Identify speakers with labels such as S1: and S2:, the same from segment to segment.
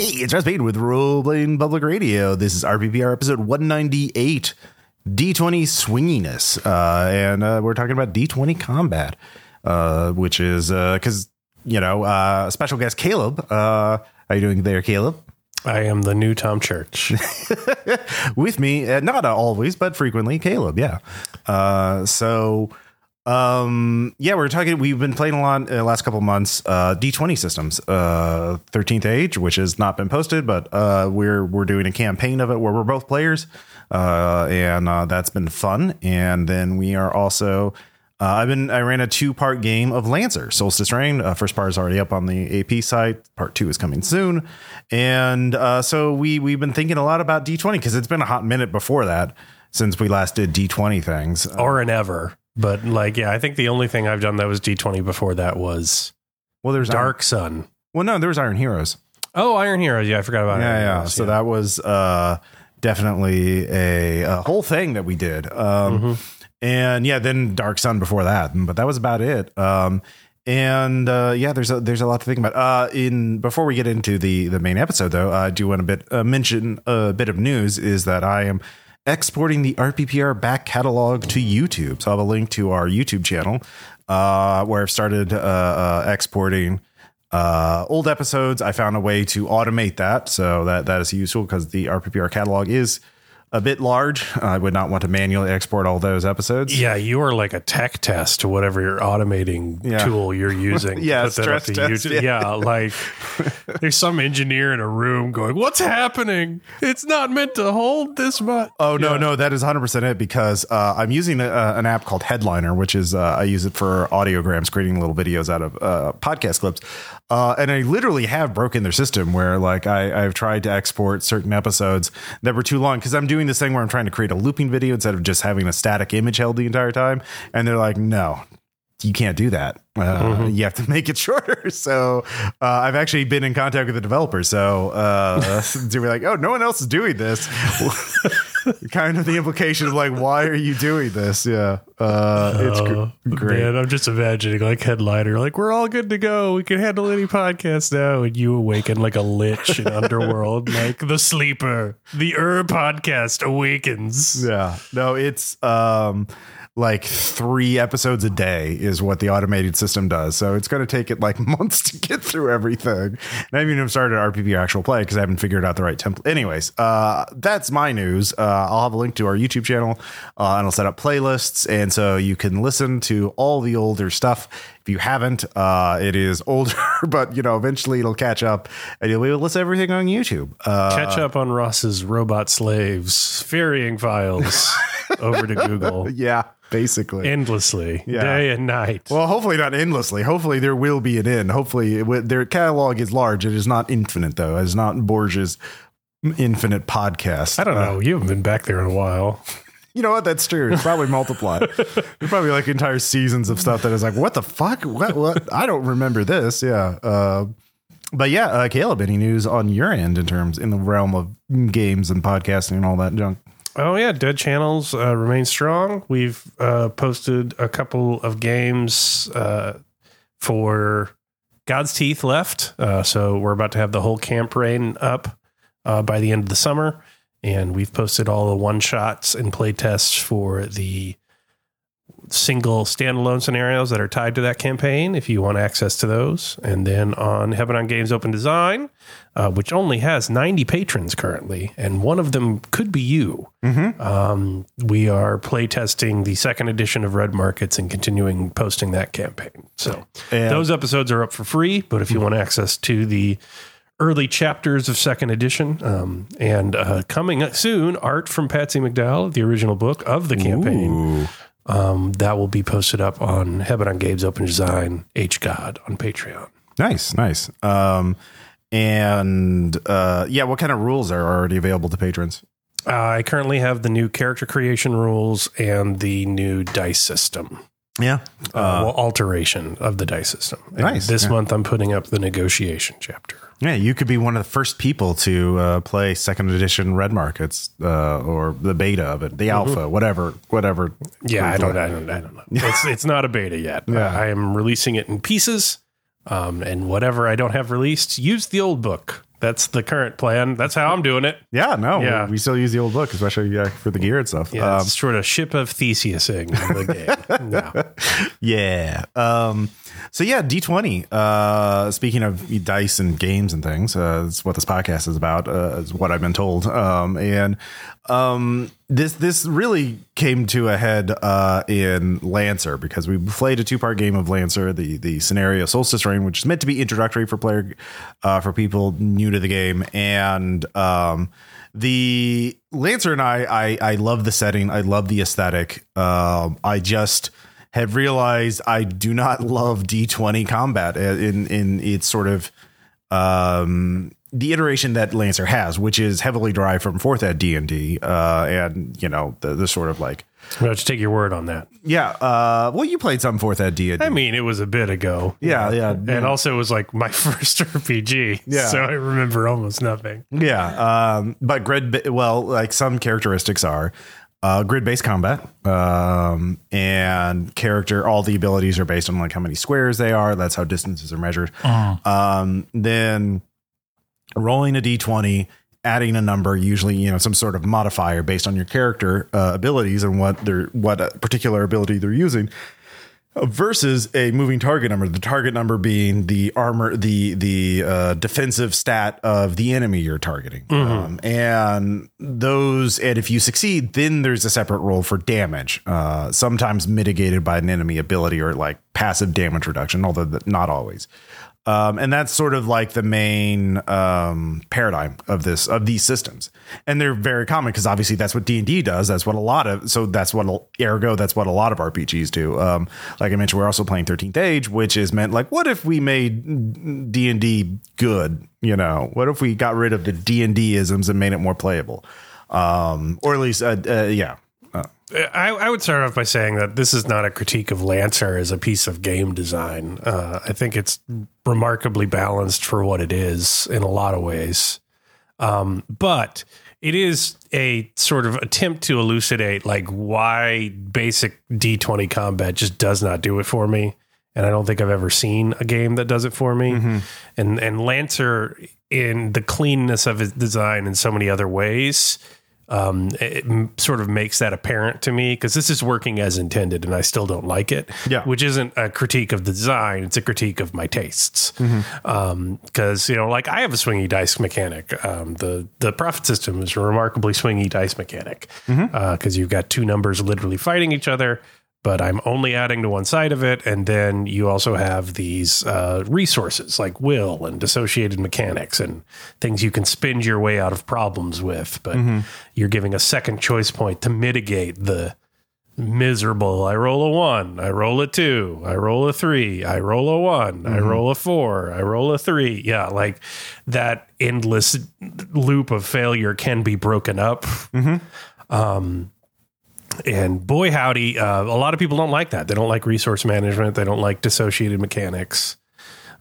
S1: Hey, it's Ross Payton with Role Playing Public Radio. This is RPPR episode 198, D20 Swinginess. Uh, and uh, we're talking about D20 combat, uh, which is because, you know, uh, special guest Caleb. Uh, how you doing there, Caleb?
S2: I am the new Tom Church.
S1: With me, uh, not always, but frequently, Caleb. Yeah. Uh, so. Um, yeah, we're talking. We've been playing a lot in the last couple months. Uh, D twenty systems, uh, thirteenth age, which has not been posted, but uh, we're we're doing a campaign of it where we're both players, uh, and uh, that's been fun. And then we are also. Uh, I've been I ran a two part game of Lancer Solstice Rain. Uh, first part is already up on the AP site. Part two is coming soon, and uh, so we we've been thinking a lot about D twenty because it's been a hot minute before that since we last did D twenty things.
S2: or an ever. But like, yeah, I think the only thing I've done that was D20 before that was
S1: Well, there's Iron-
S2: Dark Sun.
S1: well, no, there was Iron Heroes.
S2: Oh, Iron Heroes. Yeah, I forgot about
S1: Yeah,
S2: Iron
S1: yeah.
S2: Heroes,
S1: So that was uh, definitely a, a whole thing that we did. Um, And yeah, then Dark Sun before that, but that was about it. Um, and uh, yeah, there's a there's a lot to think about. Uh, in before we get into the the main episode, though, I do want to bit uh, mention a bit of news is that I am exporting the RPPR back catalog to YouTube. So I have a link to our YouTube channel uh, where I've started uh, uh, exporting uh, old episodes. I found a way to automate that, so that that is useful because the RPPR catalog is a bit large. I would not want to manually export all those episodes.
S2: Yeah, you are like a tech test to whatever your automating
S1: Yeah.
S2: tool you're using.
S1: Yeah, stress test, yeah.
S2: Yeah. like there's some engineer in a room going, "What's happening? It's not meant to hold this much."
S1: Oh no, no, that is 100% it because uh, I'm using a, uh, an app called Headliner, which is uh, I use it for audiograms, creating little videos out of uh, podcast clips. Uh, and I literally have broken their system where like I, I've tried to export certain episodes that were too long because I'm doing this thing where I'm trying to create a looping video instead of just having a static image held the entire time. And they're like, no, you can't do that. Uh, You have to make it shorter. So uh, I've actually been in contact with the developer. So uh, to be like, oh, no one else is doing this. kind of the implication of like, why are you doing this? Yeah, uh, it's gr-
S2: Oh,
S1: great.
S2: Man, I'm just imagining like headliner, like we're all good to go. We can handle any podcast now, and you awaken like a lich in Underworld, like the sleeper. The Ur podcast awakens.
S1: Yeah, no, it's um like three episodes a day is what the automated system does. So it's going to take it like months to get through everything. And I haven't even started RPP actual play because I haven't figured out the right template. Anyways, uh, that's my news. Uh, I'll have a link to our YouTube channel uh, and I'll set up playlists. And so you can listen to all the older stuff. If you haven't, uh, it is older, but you know, eventually it'll catch up and you'll be able to listen everything on YouTube. Uh,
S2: Catch up on Ross's robot slaves, ferrying files over to Google
S1: yeah, basically.
S2: endlessly,
S1: Yeah.
S2: day and night.
S1: Well, hopefully not endlessly. Hopefully there will be an end. Hopefully it, wi- their catalog is large. It is not infinite though. It's not Borges' infinite podcast.
S2: I don't
S1: Uh,
S2: know. You haven't been back there in a while.
S1: You know what? That's true. It's probably multiplied. There's probably like entire seasons of stuff that is like, what the fuck? What? What? I don't remember this. Yeah. Uh, but yeah, uh, Caleb, any news on your end in terms in the realm of games and podcasting and all that junk?
S2: Oh yeah, Dead Channels uh, remain strong. We've uh, posted a couple of games uh, for God's Teeth left, uh, so we're about to have the whole campaign up uh, by the end of the summer, and we've posted all the one shots and play tests for the single standalone scenarios that are tied to that campaign if you want access to those. And then on Hebanon Games open design uh, which only has 90 patrons currently and one of them could be you. Um, we are playtesting the second edition of red markets and continuing posting that campaign. So
S1: And-
S2: those episodes are up for free but if you want access to the early chapters of second edition um, and uh, coming soon art from patsy mcdowell the original book of the campaign um, that will be posted up on Hebanon Games Open Design H God on Patreon.
S1: Nice, nice. Um, and uh, yeah, what kind of rules are already available to patrons?
S2: Uh, I currently have the new character creation rules and the new dice system.
S1: Yeah.
S2: Uh, well, alteration of the dice system. And
S1: Nice,
S2: This
S1: yeah.
S2: month, I'm putting up the negotiation chapter.
S1: Yeah, you could be one of the first people to uh, play second edition Red Markets uh, or the beta of it, the alpha, whatever, whatever.
S2: Yeah, I don't, I don't, I don't know. It's it's not a beta yet.
S1: Yeah.
S2: Uh, I am releasing it in pieces, um, and whatever I don't have released, use the old book that's the current plan. That's how I'm doing it.
S1: Yeah, no,
S2: Yeah.
S1: we still use the old book, especially uh, for the gear and stuff.
S2: Yeah,
S1: Um,
S2: it's sort of ship of Theseusing the game. Yeah.
S1: Yeah. Um, so yeah, D twenty. Uh, speaking of dice and games and things, uh, that's what this podcast is about. Uh, is what I've been told. Um, and um, this this really came to a head uh, in Lancer because we played a two part game of Lancer, the the scenario Solstice Rain, which is meant to be introductory for player uh, for people new to the game, and um, the Lancer and I, I I love the setting. I love the aesthetic. Um, I just have realized I do not love D20 combat in in its sort of um the iteration that Lancer has, which is heavily derived from fourth ed D and D, uh, and you know the the sort of like
S2: I'm going to take your word on that.
S1: yeah. Uh, well, you played some fourth ed D and
S2: I
S1: D.
S2: mean, it was a bit ago.
S1: Yeah, yeah,
S2: And also, it was like my first RPG.
S1: Yeah.
S2: So I remember almost nothing.
S1: Yeah, um, but grid, well, like some characteristics are uh, grid-based combat, um, and character. All the abilities are based on like how many squares they are. That's how distances are measured. Um, then rolling a d20, adding a number, usually you know some sort of modifier based on your character uh, abilities and what their what a particular ability they're using versus a moving target number. The target number being the armor, the the uh, defensive stat of the enemy you're targeting, um, and those. And if you succeed, then there's a separate roll for damage, uh, sometimes mitigated by an enemy ability or like passive damage reduction, although th- not always. Um, and that's sort of like the main um, paradigm of this of these systems, and they're very common because obviously that's what D and D does. That's what a lot of so that's what ergo that's what a lot of RPGs do. Um, like I mentioned, we're also playing Thirteenth Age, which is meant like what if we made D and D good? You know, what if we got rid of the D and D isms and made it more playable, um, or at least uh, uh, yeah.
S2: I, I would start off by saying that this is not a critique of Lancer as a piece of game design. Uh, I think it's remarkably balanced for what it is in a lot of ways. Um, but it is a sort of attempt to elucidate like why basic D20 combat just does not do it for me. And I don't think I've ever seen a game that does it for me. And and Lancer in the cleanness of his design in so many other ways um, it m- sort of makes that apparent to me because this is working as intended and I still don't like it.
S1: Yeah.
S2: Which isn't a critique of the design, it's a critique of my tastes. Because, you know, like I have a swingy dice mechanic. Um, the, the Profit system is a remarkably swingy dice mechanic because you've got two numbers literally fighting each other. But I'm only adding to one side of it. And then you also have these uh, resources like will and dissociated mechanics and things you can spend your way out of problems with. But you're giving a second choice point to mitigate the miserable. I roll a one, I roll a two, I roll a three, I roll a one, I roll a four, I roll a three. Yeah, like that endless loop of failure can be broken up. Um, and boy, howdy, uh, a lot of people don't like that. They don't like resource management. They don't like dissociated mechanics.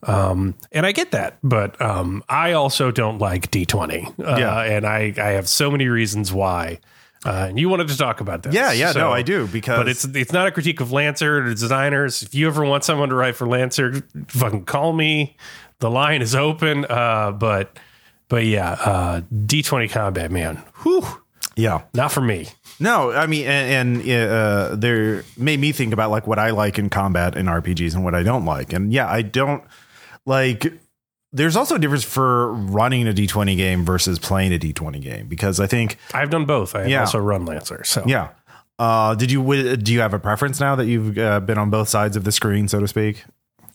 S2: Um, and I get that, but um, I also don't like D20. Uh,
S1: Yeah.
S2: And I, I have so many reasons why. Uh, and you wanted to talk about this.
S1: Yeah, yeah,
S2: So-
S1: no, I do because
S2: but it's it's not a critique of Lancer or designers. If you ever want someone to write for Lancer, fucking call me. The line is open. Uh, but but yeah, uh, D twenty combat man, whew,
S1: yeah.
S2: not for me.
S1: No, I mean, and, and uh, there made me think about like what I like in combat in RPGs and what I don't like. And yeah, I don't like. There's also a difference for running a D20 game versus playing a D20 game because I think,
S2: I've done both. I
S1: Yeah.
S2: also run Lancer. So
S1: yeah. Uh, did you do you have a preference now that you've uh, been on both sides of the screen, so to speak?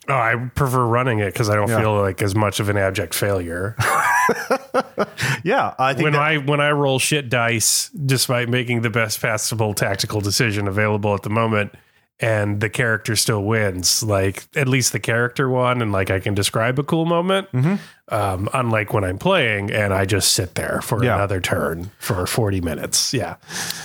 S2: Oh, I prefer running it because I don't
S1: Yeah.
S2: feel like as much of an abject failure.
S1: Yeah, I think
S2: when
S1: that-
S2: I when I roll shit dice, despite making the best possible tactical decision available at the moment, and the character still wins, like at least the character won, and like I can describe a cool moment.
S1: Mm-hmm.
S2: Um, unlike when I'm playing and I just sit there for
S1: Yeah.
S2: another turn for 40 minutes. Yeah.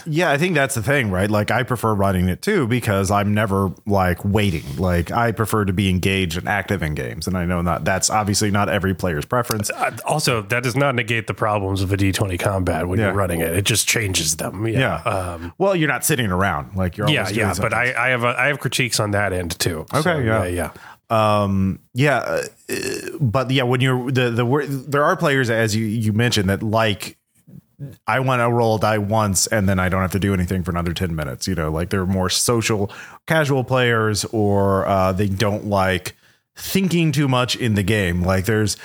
S1: Yeah, I think that's the thing, right? Like I prefer running it too because I'm never like waiting. Like I prefer to be engaged and active in games, and I know not that's obviously not every player's preference.
S2: Uh, also, that does not negate the problems of a D20 combat when
S1: Yeah.
S2: you're running it. It just changes them. Yeah.
S1: Yeah.
S2: Um,
S1: well, you're not sitting around like you're.
S2: yeah,
S1: always
S2: yeah, but. I, I have a, I have critiques on that end too.
S1: Okay,
S2: So,
S1: yeah.
S2: yeah, yeah.
S1: Um yeah uh, but yeah when you're the the there are players as you you mentioned that like I want to roll die once and then I don't have to do anything for another 10 minutes. You know, like they're more social, casual players or uh, they don't like thinking too much in the game. Like there's,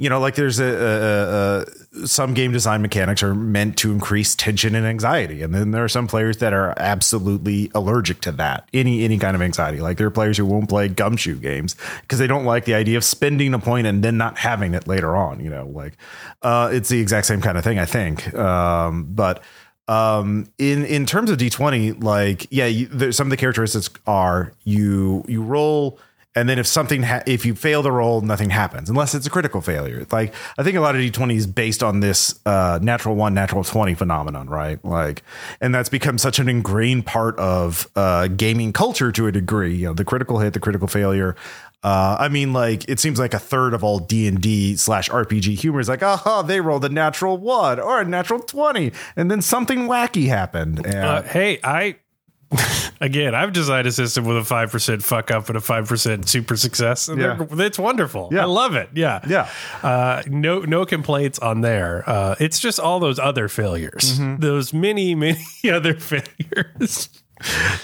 S1: you know, like there's a, a, a, some game design mechanics are meant to increase tension and anxiety, and then there are some players that are absolutely allergic to that. Any any kind of anxiety. Like there are players who won't play gumshoe games because they don't like the idea of spending a point and then not having it later on. You know, like uh, it's the exact same kind of thing. I think, um, but um in in terms of d20 like yeah you, there, some of the characteristics are you you roll and then if something ha- if you fail the roll nothing happens unless it's a critical failure. Like i think a lot of d20 is based on this uh natural 1 natural 20 phenomenon right? Like and that's become such an ingrained part of uh gaming culture to a degree you know the critical hit the critical failure. Uh, I mean, like it seems like a third of all D and D slash RPG humor is like, oh, they rolled a natural one or a natural twenty, and then something wacky happened. And
S2: Uh, hey, I again, I've designed a system with a five percent fuck up and a five percent super success. And
S1: Yeah.
S2: it's wonderful.
S1: Yeah.
S2: I love it. Yeah,
S1: Yeah.
S2: Uh, no, no complaints on there. Uh, it's just all those other failures,
S1: Mm-hmm.
S2: those many, many other failures.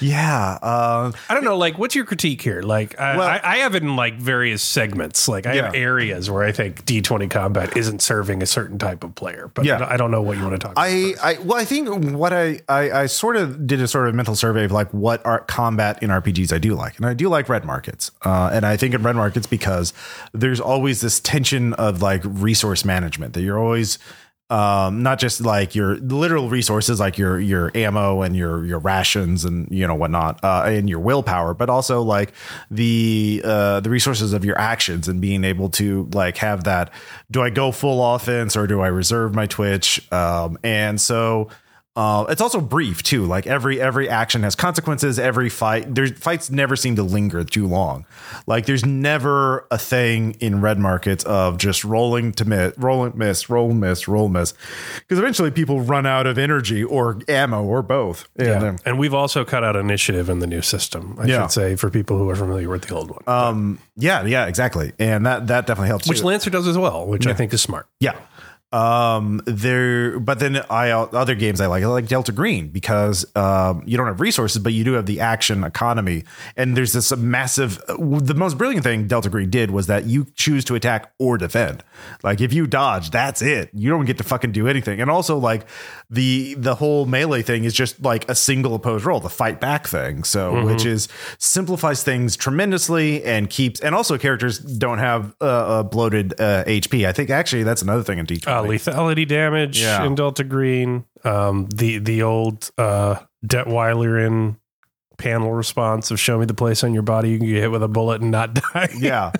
S1: Yeah, uh,
S2: I don't know. Like, what's your critique here? Like, I,
S1: Well-
S2: I, I have it in like various segments. Like, I have areas where I think D twenty combat isn't serving a certain type of player. But
S1: Yeah.
S2: I, don't, know what you want to talk. about.
S1: I, I, well, I think what I, I, I sort of did a sort of mental survey of like what are combat in RPGs I do like, and I do like red markets, uh, and I think in red markets because there's always this tension of like resource management that you're always. Um, not just like your literal resources, like your your ammo and your your rations and you know whatnot, uh, and your willpower, but also like the uh, the resources of your actions and being able to like have that. Do I go full offense or do I reserve my twitch? Um, and so uh, it's also brief too. Like every every action has consequences. Every fight, there's fights never seem to linger too long. Like there's never a thing in red markets of just rolling to miss, roll and miss, roll and miss, roll and miss, because eventually people run out of energy or ammo or both. And
S2: Yeah.
S1: then-
S2: And we've also cut out initiative in the new system, I
S1: Yeah.
S2: should say, for people who are familiar with the old one.
S1: um, yeah, yeah, exactly, and that that definitely helps.
S2: which
S1: too.
S2: Lancer does as well, which I think is smart.
S1: Yeah. Um there but then I other games I like I like Delta Green because um you don't have resources but you do have the action economy. And there's this massive the most brilliant thing Delta Green did was that you choose to attack or defend. Like if you dodge that's it. You don't get to fucking do anything. And also like the the whole melee thing is just like a single opposed roll the fight back thing. So which is simplifies things tremendously and keeps and also characters don't have uh, a bloated uh, HP I think actually that's another thing in D20
S2: Uh, lethality damage
S1: Yeah.
S2: in Delta Green, um, the the old uh, Detwillerian panel response of "Show me the place on your body you can get hit with a bullet and not die."
S1: yeah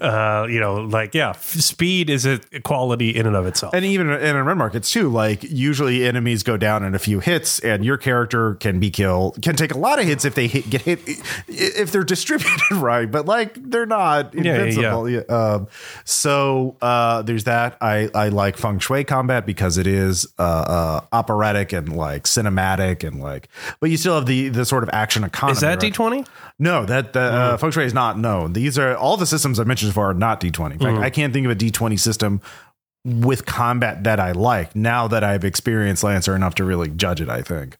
S2: uh, you know, like yeah, speed is a quality in and of itself.
S1: and even in red markets too like usually enemies go down in a few hits and your character can be killed can take a lot of hits if they hit, get hit if they're distributed right but like they're not
S2: yeah,
S1: invincible yeah, Um, so uh there's that i i like feng shui combat because it is uh, uh operatic and like cinematic and like but you still have the the sort of action economy
S2: is that
S1: right?
S2: D twenty?
S1: No, that the uh, feng shui is not. No, these are all the systems I mentioned so far are not D20. In fact, I can't think of a D20 system with combat that I like now that I've experienced Lancer enough to really judge it. I think,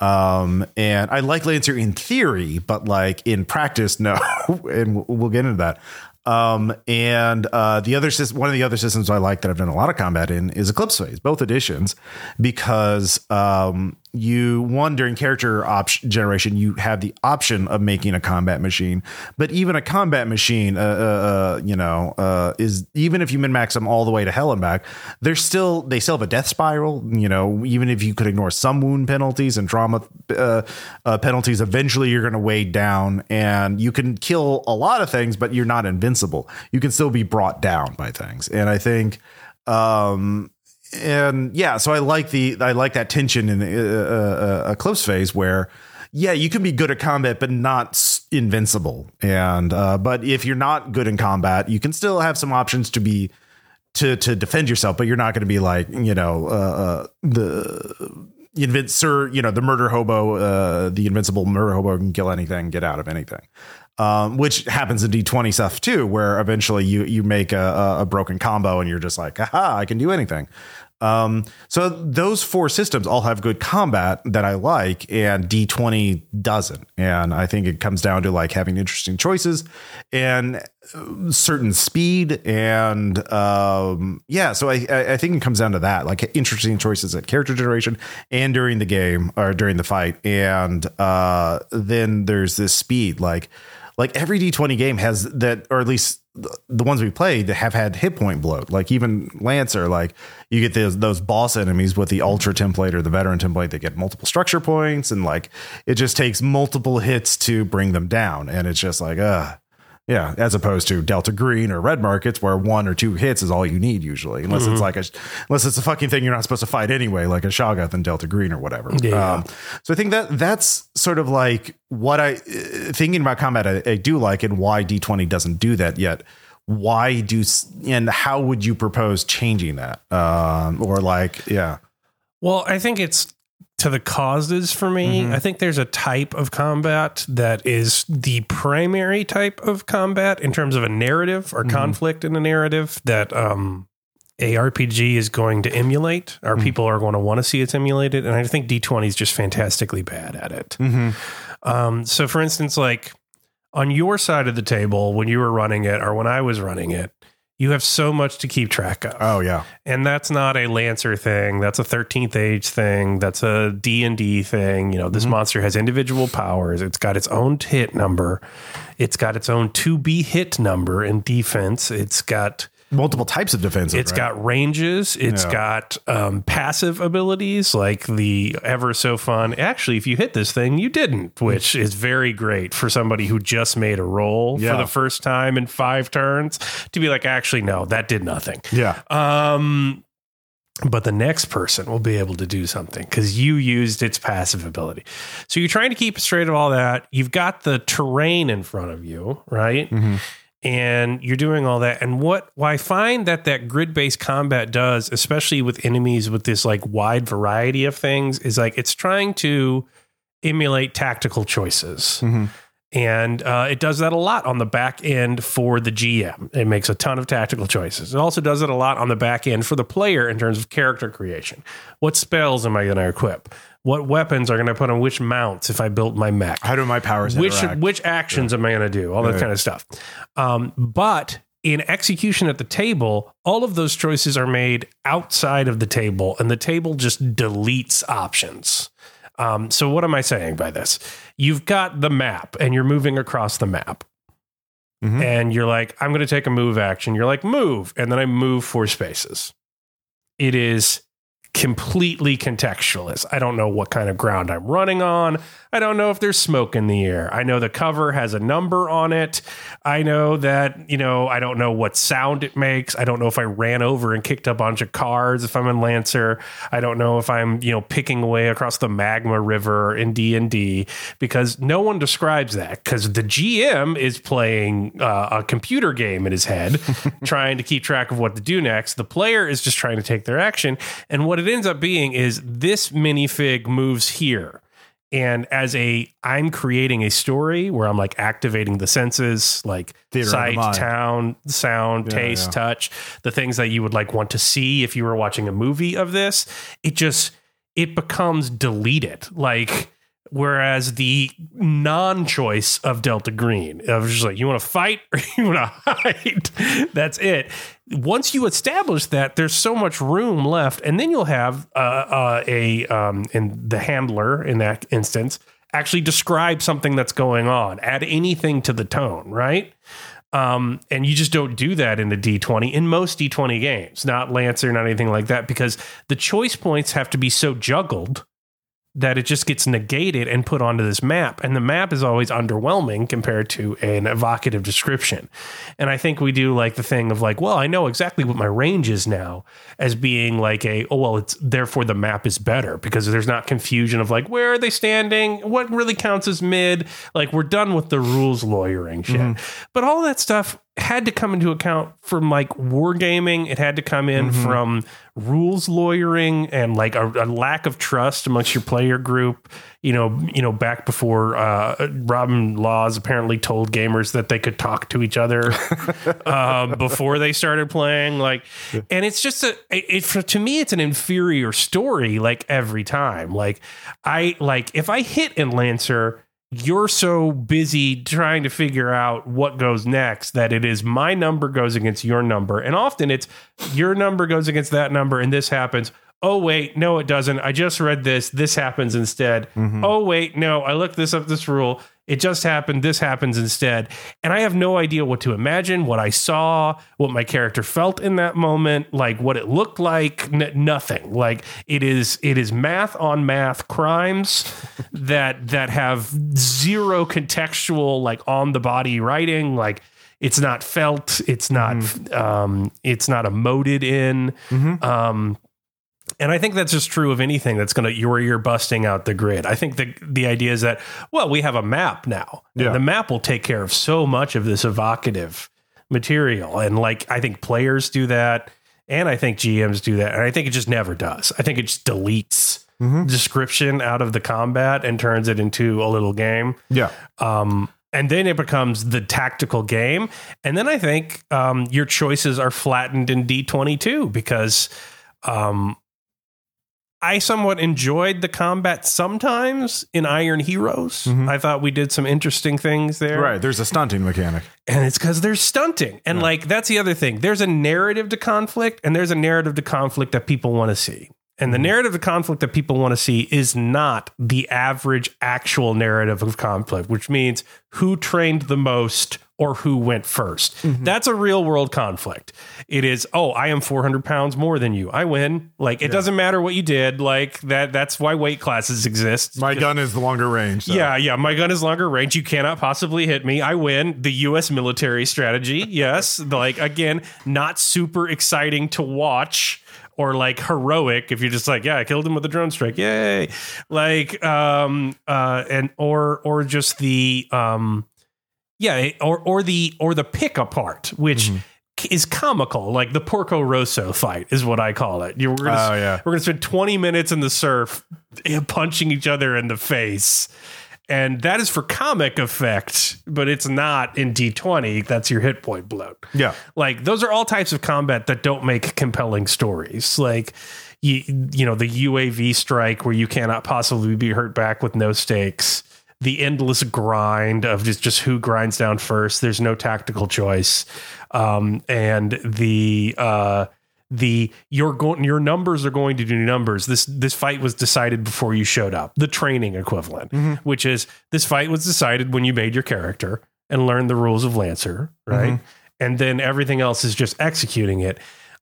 S1: um, and I like Lancer in theory, but like in practice, no. and we'll- we'll get into that. Um, and uh, the other system, one of the other systems I like that I've done a lot of combat in is Eclipse Phase, both editions, because um, you one during character option generation you have the option of making a combat machine, but even a combat machine, uh, uh, uh, you know, uh, is even if you min max them all the way to hell and back, they're still they still have a death spiral. You know, even if you could ignore some wound penalties and trauma uh, uh, penalties, eventually you're going to weigh down, and you can kill a lot of things, but you're not invincible. You can still be brought down by things, and I think. Um, and yeah, so I like the I like that tension in the uh, uh, Eclipse phase where yeah, you can be good at combat but not invincible. And uh, but if you're not good in combat, you can still have some options to be to to defend yourself, but you're not going to be like you know uh, uh, the invent sir you know the murder hobo uh the invincible murder hobo can kill anything get out of anything um which happens in d20 stuff too where eventually you you make a, a- broken combo and you're just like aha i can do anything. Um so those four systems all have good combat that i like and d20 doesn't. And i think it comes down to like having interesting choices and certain speed and um yeah so I, I I think it comes down to that like interesting choices at character generation and during the game or during the fight. And uh then there's this speed like like every d20 game has that or at least the- ones we played that have had hit point bloat. Like even lancer like you get those those boss enemies with the ultra template or the veteran template they get multiple structure points. And like it just takes multiple hits to bring them down. And it's just like uh yeah, as opposed to Delta Green or Red Markets, where one or two hits is all you need usually, unless it's like a unless it's a fucking thing you're not supposed to fight anyway, like a Shoggoth and Delta Green or whatever.
S2: Yeah.
S1: Um, so I think that that's sort of like what I thinking about combat. I, I do like, and why D20 doesn't do that yet. Why do and how would you propose changing that? Um, or like, yeah,
S2: Well, I think it's to the causes for me.
S1: Mm-hmm.
S2: I think there's a type of combat that is the primary type of combat in terms of a narrative
S1: Mm-hmm.
S2: or conflict in a narrative that um a RPG is going to emulate, or people are going to want to see it's emulated. And I think D20 is just fantastically bad at it.
S1: Mm-hmm.
S2: Um, so, for instance, like on your side of the table, when you were running it or when I was running it, you have so much to keep track of.
S1: Oh yeah,
S2: and that's not a lancer thing. That's a 13th age thing. That's a d&d thing. You know this mm-hmm. monster has individual powers. It's got its own hit number. It's got its own to be hit number in defense. It's got
S1: multiple types of defensive.
S2: it's
S1: right?
S2: got ranges It's
S1: Yeah.
S2: got um, passive abilities like the ever so fun actually if you hit this thing you didn't which is very great for somebody who just made a roll
S1: Yeah.
S2: for the first time in five turns to be like actually no that did nothing
S1: yeah,
S2: um, but the next person will be able to do something because you used its passive ability. So you're trying to keep straight of all that. You've got the terrain in front of you, right? And you're doing all that. And what, what I find that that grid based combat does, especially with enemies with this like wide variety of things, is like it's trying to emulate tactical choices. And uh, it does that a lot on the back end for the GM. It makes a ton of tactical choices. It also does it a lot on the back end for the player in terms of character creation. What spells am I going to equip? What weapons are going to put on which mounts if I built my mech?
S1: how do my powers
S2: which
S1: interact?
S2: which actions am I going to do? All that
S1: Right.
S2: kind of stuff. Um, but in execution at the table, all of those choices are made outside of the table, and the table just deletes options. Um, so what am I saying by this? You've got the map, and you're moving across the map.
S1: Mhm.
S2: And you're like, I'm going to take a move action. You're like, move. And then I move four spaces. It is completely contextualist. I don't know what kind of ground I'm running on. I don't know if there's smoke in the air. I know the cover has a number on it. I know that, you know, I don't know what sound it makes. I don't know if I ran over and kicked a bunch of cars if I'm in Lancer. I don't know if I'm, you know, picking away across the magma river in D&D because no one describes that cuz the GM is playing uh, a computer game in his head trying to keep track of what to do next. The player is just trying to take their action and what it ends up being is this minifig moves here. And as a, I'm creating a story where I'm like activating the senses, like
S1: Theater the
S2: sight, sound, sound,
S1: Yeah,
S2: taste,
S1: yeah.
S2: touch, the things that you would like want to see if you were watching a movie of this. It just, it becomes deleted. Like, whereas the non-choice of Delta Green, of just like you want to fight or you want to hide, that's it. Once you establish that, there's so much room left, and then you'll have uh, uh, a um, and the handler in that instance actually describe something that's going on, add anything to the tone, right? Um, and you just don't do that in a D20 in most D20 games, not Lancer, not anything like that, because the choice points have to be so juggled that it just gets negated and put onto this map. And the map is always underwhelming compared to an evocative description. And I think we do like the thing of like, well, I know exactly what my range is now as being like a, oh, well, it's therefore the map is better because there's not confusion of like, where are they standing? What really counts as mid? Like, we're done with the rules lawyering shit. But all that stuff had to come into account from like wargaming. It had to come in
S1: Mm-hmm.
S2: from rules lawyering and like a, a lack of trust amongst your player group. You know, you know, back before uh, Robin Laws apparently told gamers that they could talk to each other um, before they started playing. Like, and it's just a it, it for, to me, it's an inferior story. Like every time, like I like if I hit in Lancer you're so busy trying to figure out what goes next that it is my number goes against your number. And often it's your number goes against that number and this happens. Oh, wait, no, it doesn't. I just read this. This happens instead. Mm-hmm. Oh, wait, no, I looked this up, this rule. It just happened. This happens instead. And I have no idea what to imagine, what I saw, what my character felt in that moment, like what it looked like, n- nothing. Like it is it is math on math crimes that that have zero contextual like on the body writing like it's not felt, it's not um it's not emoted in. Um and I think that's just true of anything that's going to you're you're busting out the grid. I think the the idea is that well, we have a map now.
S1: Yeah.
S2: the map will take care of so much of this evocative material. And like I think players do that and I think GMs do that. And I think it just never does. I think it just deletes description out of the combat and turns it into a little game.
S1: Yeah.
S2: Um, and then it becomes the tactical game. And then I think um, your choices are flattened in D22 because um, I somewhat enjoyed the combat sometimes in Iron Heroes. Mm-hmm. I thought we did some interesting things there.
S1: Right. There's a stunting mechanic.
S2: And it's because there's stunting. And like, that's the other thing. There's a narrative to conflict, and there's a narrative to conflict that people want to see. And the mm-hmm. narrative of conflict that people want to see is not the average actual narrative of conflict, which means who trained the most or who went 1st mm-hmm. That's a real world conflict. It is, oh, I am 400 pounds more than you. I win. Like, it doesn't matter what you did. Like, that. that's why weight classes exist.
S1: My gun is longer range. so-
S2: Yeah, yeah. My gun is longer range. You cannot possibly hit me. I win. The U.S. military strategy. Yes. like, again, not super exciting to watch or like heroic if you're just like, yeah, I killed him with a drone strike. Yay. Like, um, uh, and, or, or just the, um, yeah, or, or the, or the pick apart, which, Is comical, like the Porco Rosso fight is what I call it. You're, we're gonna,
S1: Oh, yeah.
S2: we're gonna spend 20 minutes in the surf punching each other in the face. And that is for comic effect, but it's not in D20. That's your hit point bloat.
S1: Yeah.
S2: Like those are all types of combat that don't make compelling stories. Like you, you know, the UAV strike where you cannot possibly be hurt back with no stakes. The endless grind of just just who grinds down first. There's no tactical choice, um, and the uh, the your going your numbers are going to do numbers. This this fight was decided before you showed up. The training equivalent, mm-hmm. which is this fight was decided when you made your character and learned the rules of Lancer, right? Mm-hmm. And then everything else is just executing it.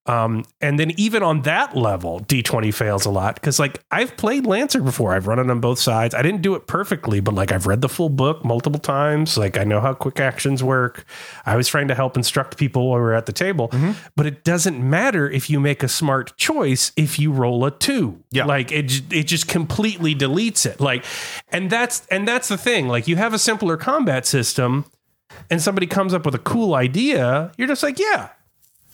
S2: Um, and then even on that level, D20 fails a lot because like I've played Lancer before. I've run it on both sides. I didn't do it perfectly, but like I've read the full book multiple times. Like I know how quick actions work. I was trying to help instruct people while we were at the table, but it doesn't matter if you make a smart choice if you roll a two.
S1: Yeah.
S2: Like it, it just completely deletes it. Like, and that's, and that's the thing. Like you have a simpler combat system and somebody comes up with a cool idea. You're just like, yeah,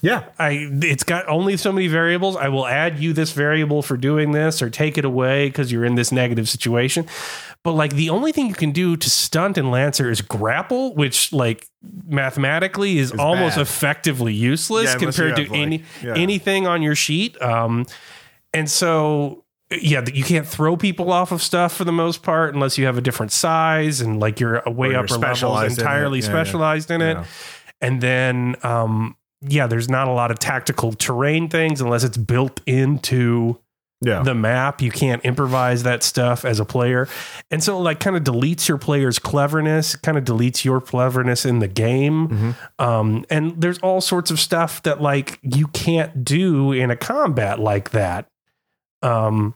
S1: Yeah.
S2: I it's got only so many variables. I will add you this variable for doing this or take it away because you're in this negative situation. But like the only thing you can do to stunt and Lancer is grapple, which like mathematically is almost
S1: bad.
S2: effectively useless
S1: Yeah,
S2: compared to
S1: like-
S2: any
S1: yeah.
S2: anything on your sheet. Um and so yeah, you can't throw people off of stuff for the most part unless you have a different size and like you're way
S1: you're
S2: upper levels
S1: specialized in it.
S2: entirely
S1: Yeah,
S2: specialized in it. And then, um, yeah, there's not a lot of tactical terrain things unless it's built into
S1: Yeah.
S2: the map. You can't improvise that stuff as a player. And so, like, kind of deletes your player's cleverness, kind of deletes your cleverness in the game. Um, and there's all sorts of stuff that, like, you can't do in a combat like that. Um,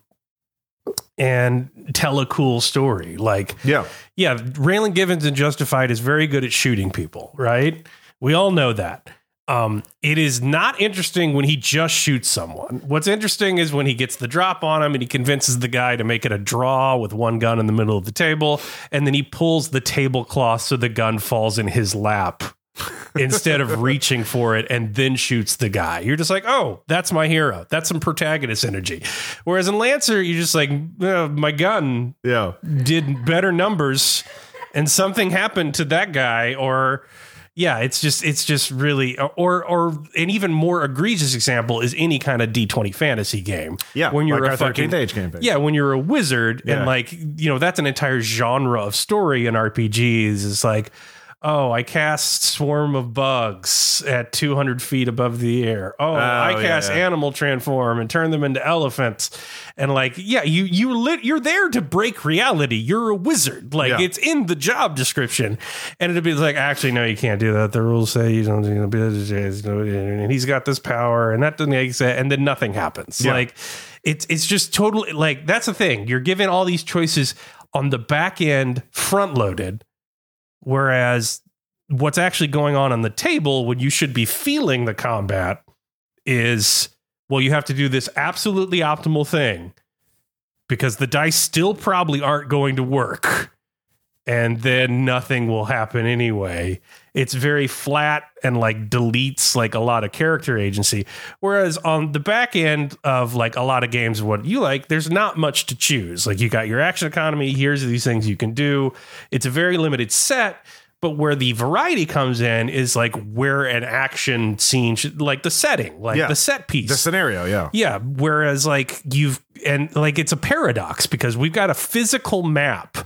S2: and tell a cool story. Like,
S1: yeah.
S2: yeah, Raylan Givens and Justified is very good at shooting people, right? We all know that. Um, it is not interesting when he just shoots someone. What's interesting is when he gets the drop on him and he convinces the guy to make it a draw with one gun in the middle of the table, and then he pulls the tablecloth so the gun falls in his lap. instead of reaching for it and then shoots the guy. You're just like, oh, that's my hero. That's some protagonist energy. Whereas in Lancer, you're just like, uh, my gun
S1: Yeah.
S2: did better numbers and something happened to that guy or yeah it's just it's just really or or an even more egregious example is any kind of d20 fantasy game
S1: Yeah,
S2: when you're
S1: like
S2: a fucking
S1: 13th Age campaign.
S2: yeah when you're a wizard
S1: Yeah.
S2: and like you know that's an entire genre of story in rpgs it's like Oh, I cast swarm of bugs at 200 feet above the air. Oh, I oh,
S1: yeah,
S2: cast
S1: yeah.
S2: animal transform and turn them into elephants. And like, yeah, you you lit you're there to break reality. You're a wizard. Like
S1: Yeah.
S2: it's in the job description. And it'd be like, actually, no, you can't do that. The rules say you don't you know, and he's got this power and that doesn't make sense. And then nothing happens.
S1: Yeah.
S2: Like it's it's just totally like that's the thing. You're given all these choices on the back end front loaded. Whereas what's actually going on on the table when you should be feeling the combat is well, you have to do this absolutely optimal thing because the dice still probably aren't going to work. And then nothing will happen anyway. It's very flat and like deletes like a lot of character agency. Whereas on the back end of like a lot of games, what you like, there's not much to choose. Like you got your action economy, here's these things you can do. It's a very limited set. But where the variety comes in is like where an action scene, should, like the setting, like
S1: Yeah.
S2: the set piece.
S1: The scenario, yeah.
S2: Yeah. Whereas, like, you've, and like, it's a paradox because we've got a physical map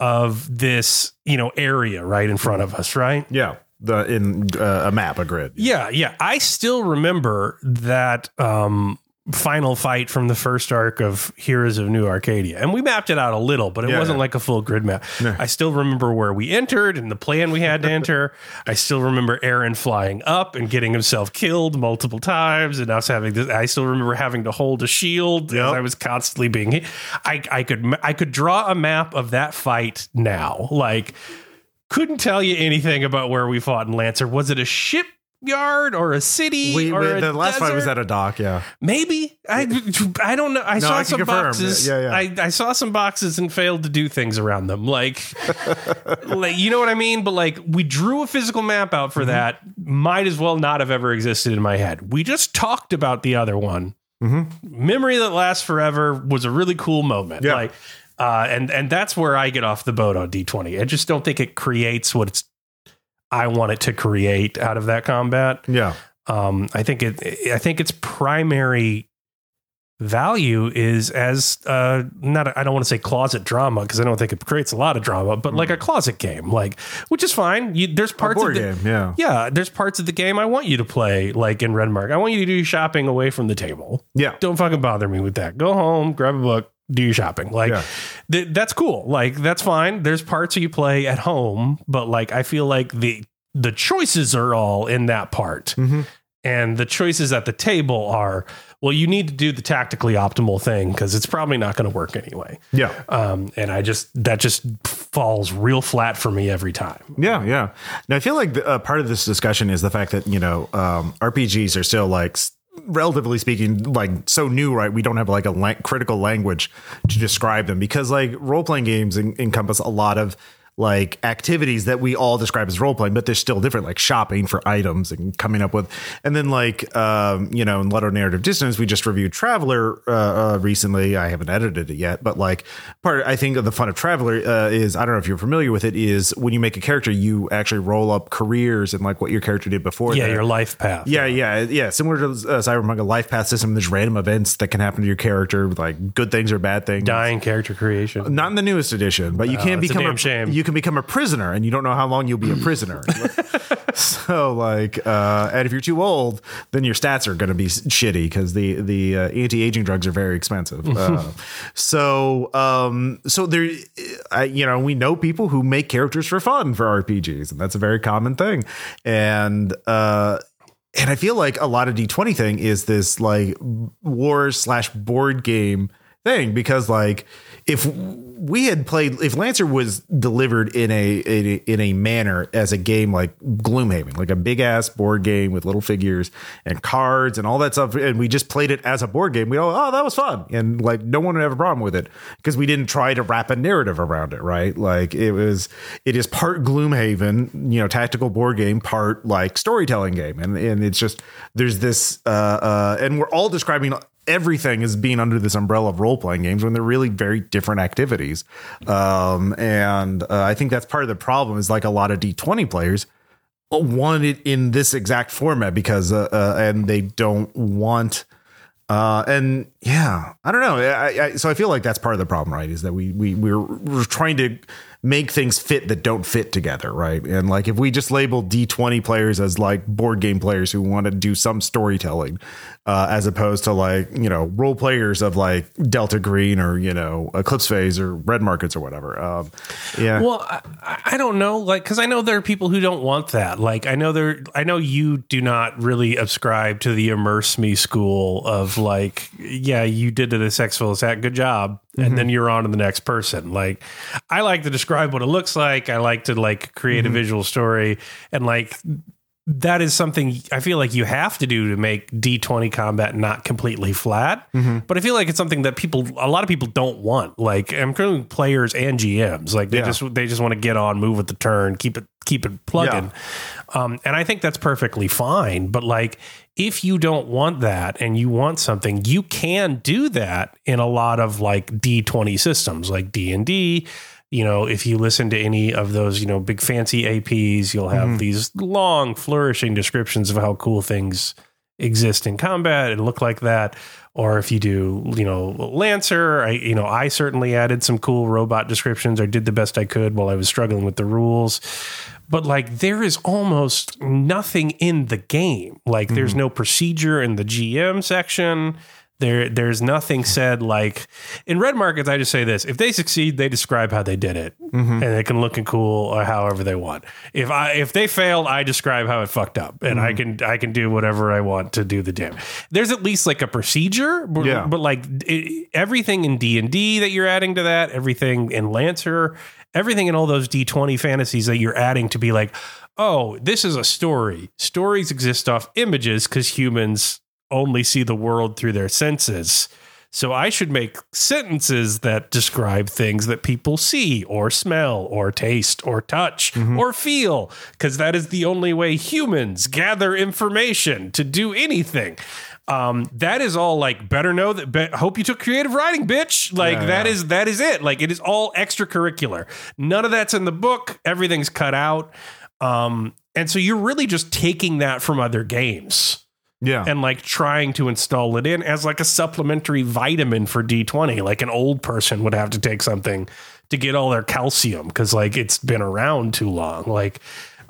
S2: of this, you know, area right in front of us, right?
S1: Yeah. The in uh, a map, a grid.
S2: Yeah. Yeah. I still remember that, um, final fight from the first arc of Heroes of New Arcadia. And we mapped it out a little, but it
S1: Yeah,
S2: wasn't
S1: yeah.
S2: like a full grid map. I still remember where we entered and the plan we had to enter. I still remember Aaron flying up and getting himself killed multiple times and us having this I still remember having to hold a shield
S1: Yep.
S2: as I was constantly being hit. I I could I could draw a map of that fight now. Like couldn't tell you anything about where we fought in Lancer. Was it a shipyard or a city?
S1: We,
S2: or
S1: we- the last fight was at a dock, yeah.
S2: Maybe I I don't know. I saw
S1: I
S2: some
S1: confirm.
S2: boxes.
S1: Yeah, yeah.
S2: I, I saw some boxes and failed to do things around them. Like, like you know what I mean. But like, we drew a physical map out for
S1: Mm-hmm.
S2: that. Might as well not have ever existed in my head. We just talked about the other one.
S1: Mm-hmm.
S2: Memory that lasts forever was a really cool moment.
S1: Yeah.
S2: Like, uh, and and that's where I get off the boat on D twenty. I just don't think it creates what it's. I want it to create out of that combat.
S1: Yeah.
S2: Um, I think it. I think its primary value is as uh not I don't want to say closet drama because I don't think it creates a lot of drama, but like a closet game, like which is fine. You, there's parts
S1: board
S2: of the,
S1: game, yeah.
S2: yeah, there's parts of the game I want you to play like in Redmark. I want you to do shopping away from the table.
S1: Yeah.
S2: Don't fucking bother me with that. Go home, grab a book, do your shopping. Like
S1: Yeah.
S2: th- that's cool. Like that's fine. There's parts you play at home, but like I feel like the the choices are all in that part.
S1: Mhm.
S2: And the choices at the table are, well, you need to do the tactically optimal thing because it's probably not going to work anyway.
S1: Yeah.
S2: Um, and I just that just falls real flat for me every time.
S1: Yeah, yeah. Now I feel like the, uh, part of this discussion is the fact that you know um, RPGs are still like, relatively speaking, like so new, right? We don't have like a lang- critical language to describe them because like role playing games en- encompass a lot of like activities that we all describe as role playing, but they're still different, like shopping for items and coming up with, and then like um, you know, in Ludonarrative Dissonance, we just reviewed Traveller uh, uh, recently. I haven't edited it yet, but like part, I think of the fun of Traveller uh, is I don't know if you're familiar with it. Is when you make a character, you actually roll up careers and like what your character did before.
S2: Yeah,
S1: that.
S2: your life path.
S1: Yeah, yeah, yeah. Similar to uh, Cyberpunk, a life path system. There's random events that can happen to your character, like good things or bad things.
S2: dying character creation.
S1: Not in the newest edition, but you can
S2: it's a
S1: become
S2: damn shame.
S1: You can become a prisoner, and you don't know how long you'll be a prisoner. so, like, uh, and if you're too old, then your stats are going to be shitty because the the uh, anti aging drugs are very expensive. uh, so, um, so there, I, you know, we know people who make characters for fun for RPGs, and that's a very common thing. And uh, and I feel like a lot of D20 thing is this like war slash board game thing because like if we had played if Lancer was delivered in a, in a in a manner as a game like Gloomhaven, like a big ass board game with little figures and cards and all that stuff, and we just played it as a board game, we go, oh, that was fun, and like no one would have a problem with it because we didn't try to wrap a narrative around it, right? Like it was, it is part Gloomhaven, you know, tactical board game, part like storytelling game, and and it's just there's this, uh, uh, and we're all describing everything is being under this umbrella of role playing games when they're really very different activities. Um, and uh, I think that's part of the problem is like a lot of D20 players want it in this exact format because, uh, uh, and they don't want, uh, and yeah, I don't know. I, I, so I feel like that's part of the problem, right? Is that we, we, we're, we're trying to, make things fit that don't fit together, right? And like if we just label D20 players as like board game players who want to do some storytelling, uh, as opposed to like, you know, role players of like Delta Green or, you know, Eclipse Phase or Red Markets or whatever. Um, yeah.
S2: Well, I, I don't know, like, cause I know there are people who don't want that. Like, I know there, I know you do not really ascribe to the immerse me school of like, yeah, you did this X-Files that good job. And mm-hmm. then you're on to the next person. Like, I like to describe what it looks like. I like to like create mm-hmm. a visual story and like that is something I feel like you have to do to make D20 combat not completely flat. Mm-hmm. But I feel like it's something that people, a lot of people don't want. Like I'm including players and GMs. Like they yeah. just they just want to get on, move with the turn, keep it keep it plugging. Yeah. Um, and I think that's perfectly fine. But like if you don't want that and you want something, you can do that in a lot of like D20 systems, like D and D you know, if you listen to any of those, you know, big fancy APs, you'll have mm-hmm. these long, flourishing descriptions of how cool things exist in combat and look like that. Or if you do, you know, Lancer, I, you know, I certainly added some cool robot descriptions or did the best I could while I was struggling with the rules. But like, there is almost nothing in the game. Like, mm-hmm. there's no procedure in the GM section. There, there's nothing said like in red markets. I just say this: if they succeed, they describe how they did it, mm-hmm. and they can look and cool or however they want. If I if they failed, I describe how it fucked up, and mm-hmm. I can I can do whatever I want to do the damage. There's at least like a procedure, but, yeah. but like it, everything in D and D that you're adding to that, everything in Lancer, everything in all those D20 fantasies that you're adding to be like, oh, this is a story. Stories exist off images because humans only see the world through their senses. So I should make sentences that describe things that people see or smell or taste or touch mm-hmm. or feel, because that is the only way humans gather information to do anything. Um, that is all like better know that. Be, hope you took creative writing, bitch. Like yeah, that yeah. is that is it. Like it is all extracurricular. None of that's in the book. Everything's cut out. Um, and so you're really just taking that from other games
S1: yeah.
S2: And like trying to install it in as like a supplementary vitamin for D20. Like an old person would have to take something to get all their calcium because like it's been around too long. Like,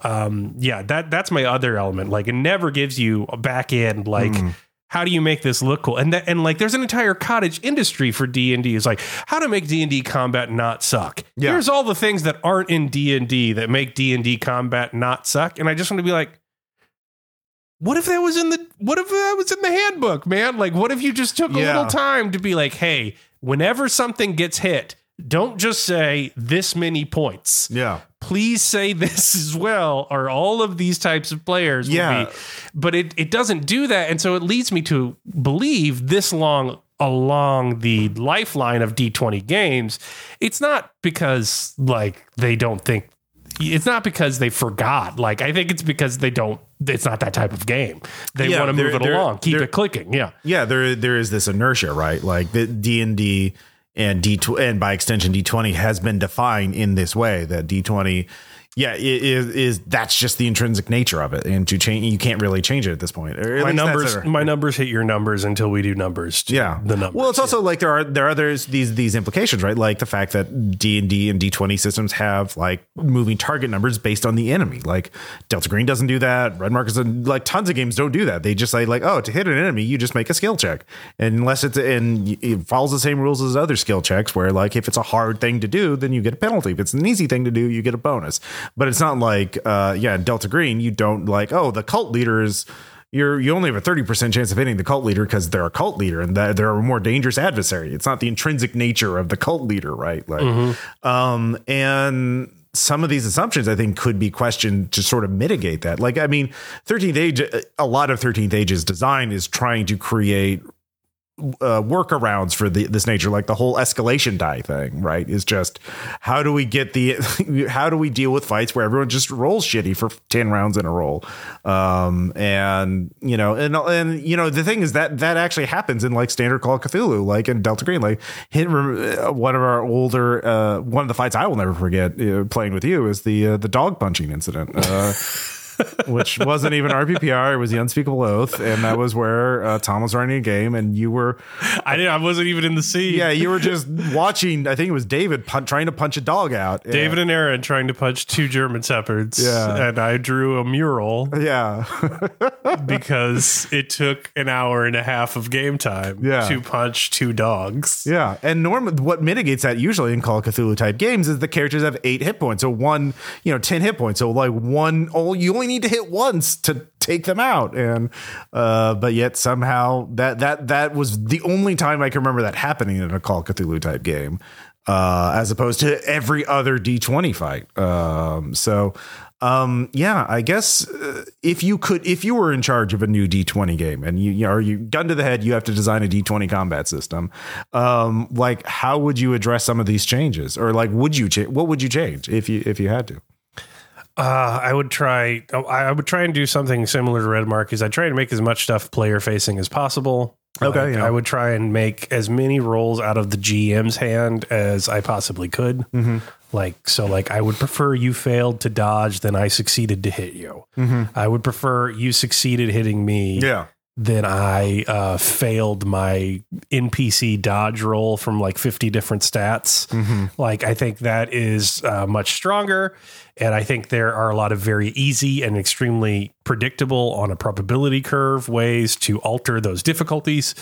S2: um, yeah, that that's my other element. Like it never gives you a back end like mm. how do you make this look cool? And that, and like there's an entire cottage industry for D&D is like how to make D&D combat not suck. Yeah. Here's all the things that aren't in D&D that make D&D combat not suck and I just want to be like what if that was in the what if that was in the handbook, man? Like what if you just took a yeah. little time to be like, "Hey, whenever something gets hit, don't just say this many points.
S1: Yeah.
S2: Please say this as well, or all of these types of players
S1: yeah.
S2: Be, but it, it doesn't do that. And so it leads me to believe this long along the lifeline of D20 games, it's not because like they don't think it's not because they forgot. Like I think it's because they don't. It's not that type of game. They yeah, want to move it along, keep it clicking. Yeah,
S1: yeah. There, there is this inertia, right? Like the D and D and D and by extension D twenty has been defined in this way that D twenty yeah, it is, is that's just the intrinsic nature of it, and to change you can't really change it at this point.
S2: my numbers, my numbers hit your numbers until we do numbers.
S1: yeah,
S2: the numbers.
S1: Well, it's also yeah. like there are there are others these these implications, right? Like the fact that D and D and D twenty systems have like moving target numbers based on the enemy. Like Delta Green doesn't do that. Red Markets like tons of games don't do that. They just say like, oh, to hit an enemy, you just make a skill check, and unless it's and it follows the same rules as other skill checks, where like if it's a hard thing to do, then you get a penalty. If it's an easy thing to do, you get a bonus but it's not like uh yeah delta green you don't like oh the cult leader is you're you only have a thirty percent chance of hitting the cult leader because they're a cult leader and that they're a more dangerous adversary. It's not the intrinsic nature of the cult leader, right? Like, um, and some of these assumptions I think could be questioned to sort of mitigate that. Like, I mean, 13th Age, a lot of 13th Age's design is trying to create uh, workarounds for the, this nature, like the whole escalation die thing, right? Is just how do we get the how do we deal with fights where everyone just rolls shitty for ten rounds in a row, um, and you know, and and you know, the thing is that that actually happens in like standard Call of Cthulhu, like in Delta Green, like hit uh, one of our older uh, one of the fights I will never forget uh, playing with you is the uh, the dog punching incident. Which wasn't even RPPR. It was the Unspeakable Oath, and that was where uh, Tom was running a game, and you were,
S2: I didn't. I wasn't even in the scene.
S1: yeah, you were just watching. I think it was David pun- trying to punch a dog out.
S2: David and Aaron trying to punch two German shepherds.
S1: Yeah.
S2: and I drew a mural
S1: yeah,
S2: because it took an hour and a half of game time
S1: Yeah.
S2: to punch two dogs.
S1: yeah. And norm, what mitigates that usually in Call of Cthulhu type games is the characters have eight hit points, so one, you know, ten hit points. So like one, oh, you only need to hit once to take them out, and uh, but yet somehow that that that was the only time I can remember that happening in a Call Cthulhu type game. Uh, as opposed to every other D20 fight. Um, so, um, yeah, I guess uh, if you could, if you were in charge of a new D20 game and you, you are you gun to the head, you have to design a D20 combat system. Um, like how would you address some of these changes, or like would you change? What would you change if you if you had to?
S2: Uh, I would try. oh, I would try and do something similar to Red Mark. Is I try to make as much stuff player facing as possible.
S1: Okay,
S2: Like,
S1: yeah.
S2: I would try and make as many rolls out of the GM's hand as I possibly could.
S1: Mm-hmm.
S2: Like so, like I would prefer you failed to dodge than I succeeded to hit you. I would prefer you succeeded hitting me
S1: Mm-hmm. Yeah,
S2: then I uh, failed my NPC dodge roll from like 50 different stats. Like, I think that is uh, much stronger. And I think there are a lot of very easy and extremely predictable on a probability curve ways to alter those difficulties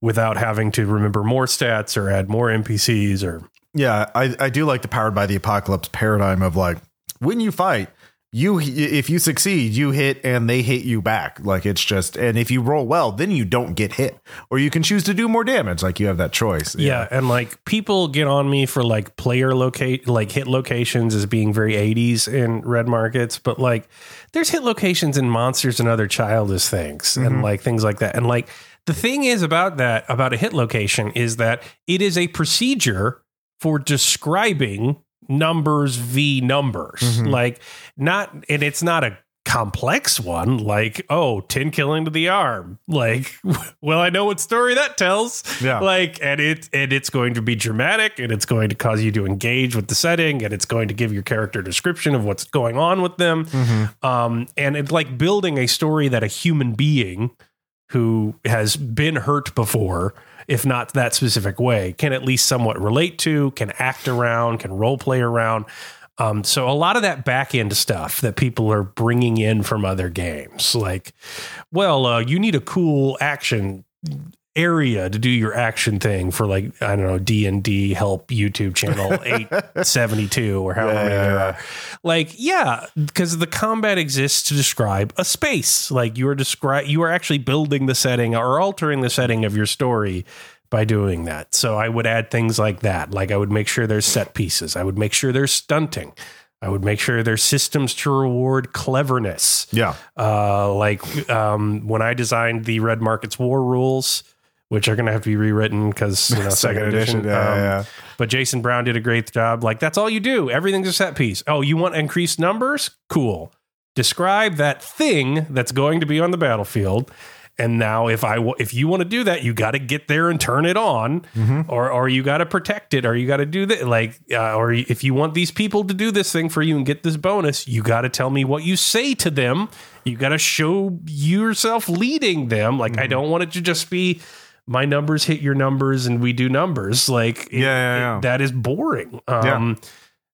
S2: without having to remember more stats or add more NPCs or
S1: yeah. I I do like the powered by the apocalypse paradigm of like when you fight. You if you succeed, you hit and they hit you back. Like it's just and if you roll well, then you don't get hit, or you can choose to do more damage. Like you have that choice.
S2: Yeah, and like people get on me for like player locate like hit locations as being very 80s in red markets, but like there's hit locations in monsters and other childish things and mm-hmm. like things like that. And like the thing is about that about a hit location is that it is a procedure for describing numbers v numbers. Like not and it's not a complex one like oh 10 killing to the arm. Like well i know what story that tells.
S1: Yeah.
S2: like and it and it's going to be dramatic and it's going to cause you to engage with the setting and it's going to give your character description of what's going on with them. Um and it's like building a story that a human being who has been hurt before if not that specific way can at least somewhat relate to can act around can role play around. Um, so a lot of that back end stuff that people are bringing in from other games, like, well, uh, you need a cool action area to do your action thing for like I don't know D and D help YouTube channel eight seventy two or however many there
S1: Yeah.
S2: are. Like, yeah, because the combat exists to describe a space. Like you are describe you are actually building the setting or altering the setting of your story by doing that. So I would add things like that. Like I would make sure there's set pieces. I would make sure there's stunting. I would make sure there's systems to reward cleverness.
S1: yeah,
S2: Uh, like um, when I designed the Red Markets War rules, which are going to have to be rewritten because you know second, edition.
S1: Yeah,
S2: um,
S1: yeah.
S2: But Jason Brown did a great job. Like that's all you do. Everything's a set piece. Oh, you want increased numbers? Cool. Describe that thing that's going to be on the battlefield. And now, if I w- if you want to do that, you got to get there and turn it on, or or you got to protect it, or you got to do that. Like, uh, or if you want these people to do this thing for you and get this bonus, you got to tell me what you say to them. You got to show yourself leading them. Like, I don't want it to just be my numbers hit your numbers and we do numbers. Like, it-
S1: Yeah, yeah, yeah.
S2: it- that is boring. Um,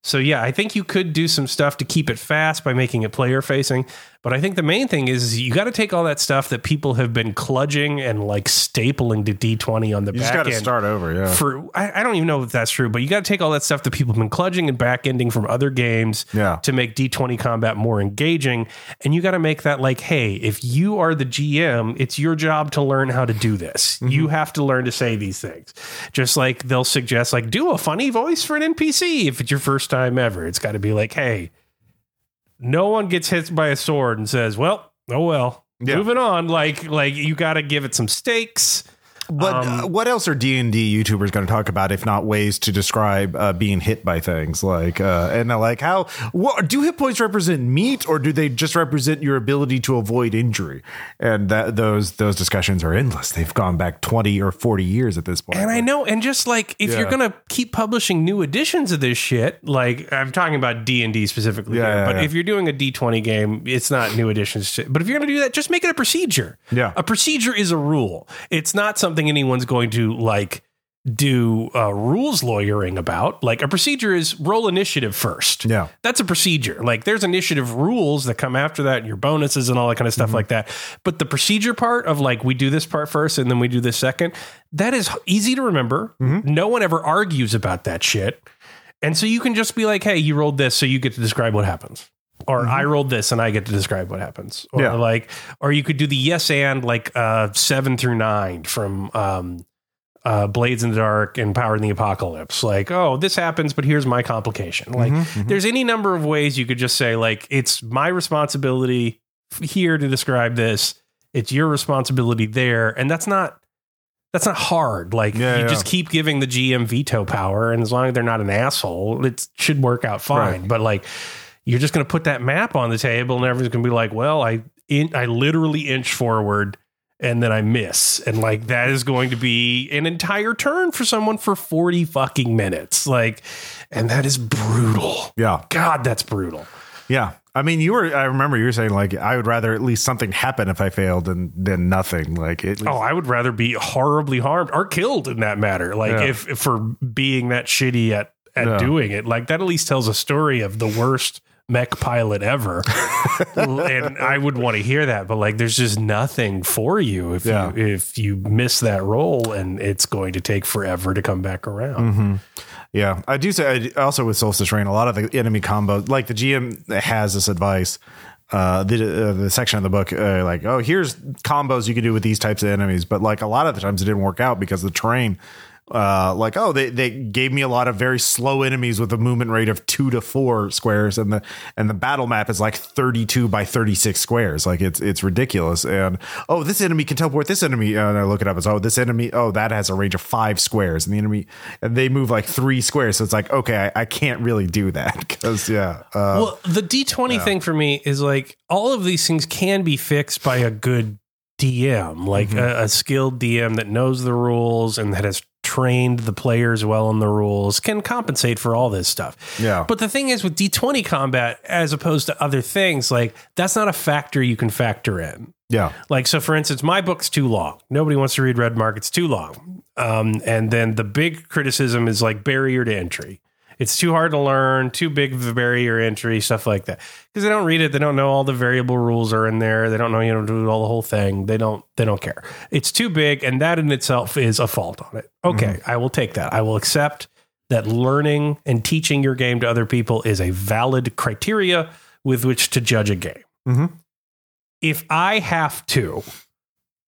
S2: So yeah, I think you could do some stuff to keep it fast by making it player facing, But I think the main thing is, is you got to take all that stuff that people have been kludging and like stapling to D20 on the
S1: You
S2: back
S1: just got to start over. Yeah.
S2: for I, I don't even know if that's true, but you got to take all that stuff that people have been kludging and back ending from other games
S1: Yeah.
S2: to make D20 combat more engaging. And you got to make that like, hey, if you are the GM, it's your job to learn how to do this.
S1: Mm-hmm.
S2: You have to learn to say these things. Just like they'll suggest, like, do a funny voice for an NPC if it's your first time ever. It's got to be like, hey, no one gets hit by a sword and says, well, oh well.
S1: Yeah.
S2: Moving on, like like you got to give it some stakes.
S1: But
S2: Um,
S1: uh, what else are D and D YouTubers going to talk about if not ways to describe uh, being hit by things like uh, and uh, like how what, do hit points represent meat or do they just represent your ability to avoid injury? And that those those discussions are endless. They've gone back twenty or forty years at this point.
S2: And I know, and just like if you're gonna keep publishing new editions of this shit, like I'm talking about D and D specifically,
S1: Yeah,
S2: here,
S1: yeah,
S2: but
S1: yeah.
S2: if you're doing a D20 game, it's not new editions. to- But if you're gonna do that, just make it a procedure.
S1: Yeah.
S2: a procedure is a rule. It's not something anyone's going to like do uh, rules lawyering about. Like a procedure is roll initiative first.
S1: Yeah.
S2: That's a procedure. Like there's initiative rules that come after that and your bonuses and all that kind of stuff
S1: Mm-hmm.
S2: like that. But the procedure part of like we do this part first and then we do this second, that is easy to remember.
S1: Mm-hmm.
S2: No one ever argues about that shit. And so you can just be like, hey, you rolled this, so you get to describe what happens. Or I rolled this and I get to describe what happens. Or
S1: Mm-hmm. Yeah.
S2: like, or you could do the yes and like uh seven through nine from um uh, Blades in the Dark and Power in the Apocalypse. Like, oh, this happens, but here's my complication. Like,
S1: Mm-hmm,
S2: there's any number of ways you could just say, like, it's my responsibility here to describe this. It's your responsibility there, and that's not that's not hard. Like,
S1: Yeah,
S2: you
S1: yeah.
S2: just keep giving the GM veto power, and as long as they're not an asshole, it should work out fine.
S1: Right.
S2: But like, you're just going to put that map on the table, and everyone's going to be like, well, I in, I literally inch forward and then I miss. And like that is going to be an entire turn for someone for 40 fucking minutes. Like, and that is brutal.
S1: yeah,
S2: God, that's brutal.
S1: yeah. I mean, you were. I remember you were saying like I would rather at least something happen if I failed than than nothing. Like it.
S2: Oh, I would rather be horribly harmed or killed in that matter. Like
S1: Yeah.
S2: if, if for being that shitty at at
S1: Yeah.
S2: doing it, like that at least tells a story of the worst mech pilot ever. and I would want to hear that, but like there's just nothing for you if
S1: Yeah.
S2: you if you miss that role and it's going to take forever to come back around.
S1: Mm-hmm. Yeah, I do say I, also with Solstice Rain, a lot of the enemy combos, like the GM has this advice. Uh, the uh, the section of the book, uh, like, oh, here's combos you can do with these types of enemies, but like a lot of the times it didn't work out because the terrain, uh, like, oh, they, they gave me a lot of very slow enemies with a movement rate of two to four squares, and the and the battle map is like thirty two by thirty six squares, like it's it's ridiculous. And oh, this enemy can teleport this enemy, and I look it up. As oh, this enemy, oh, that has a range of five squares, and the enemy, and they move like three squares, so it's like okay, I, I can't really do that because yeah, uh,
S2: Well, the D20 thing for me is like all of these things can be fixed by a good DM, like
S1: Mm-hmm.
S2: a, a skilled DM that knows the rules and that has trained the players well in the rules can compensate for all this stuff.
S1: Yeah.
S2: But the thing is with D20 combat, as opposed to other things, like that's not a factor you can factor in.
S1: yeah,
S2: Like, so for instance, my book's too long. Nobody wants to read Red Mark. It's too long. Um, and then the big criticism is like barrier to entry. It's too hard to learn, too big of a barrier entry, stuff like that. Because they don't read it, they don't know all the variable rules are in there. They don't know you know do all the whole thing. They don't they don't care. It's too big, and that in itself is a fault on it. Okay, I will take that. I will accept that learning and teaching your game to other people is a valid criteria with which to judge a game.
S1: Mhm.
S2: If I have to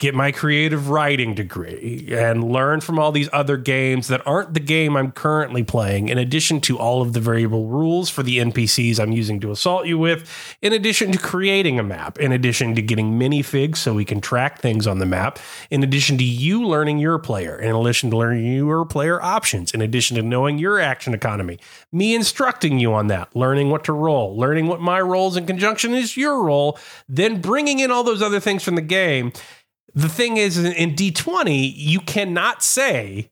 S2: get my creative writing degree and learn from all these other games that aren't the game I'm currently playing, in addition to all of the variable rules for the NPCs I'm using to assault you with, in addition to creating a map, in addition to getting minifigs so we can track things on the map, in addition to you learning your player, in addition to learning your player options, in addition to knowing your action economy, me instructing you on that, learning what to roll, learning what my roles in conjunction is your role, then bringing in all those other things from the game. The thing is, in D20, you cannot say,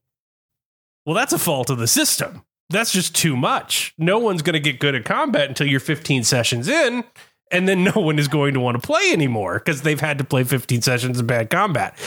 S2: well, that's a fault of the system. That's just too much. No one's going to get good at combat until you're 15 sessions in, and then no one is going to want to play anymore because they've had to play 15 sessions of bad combat.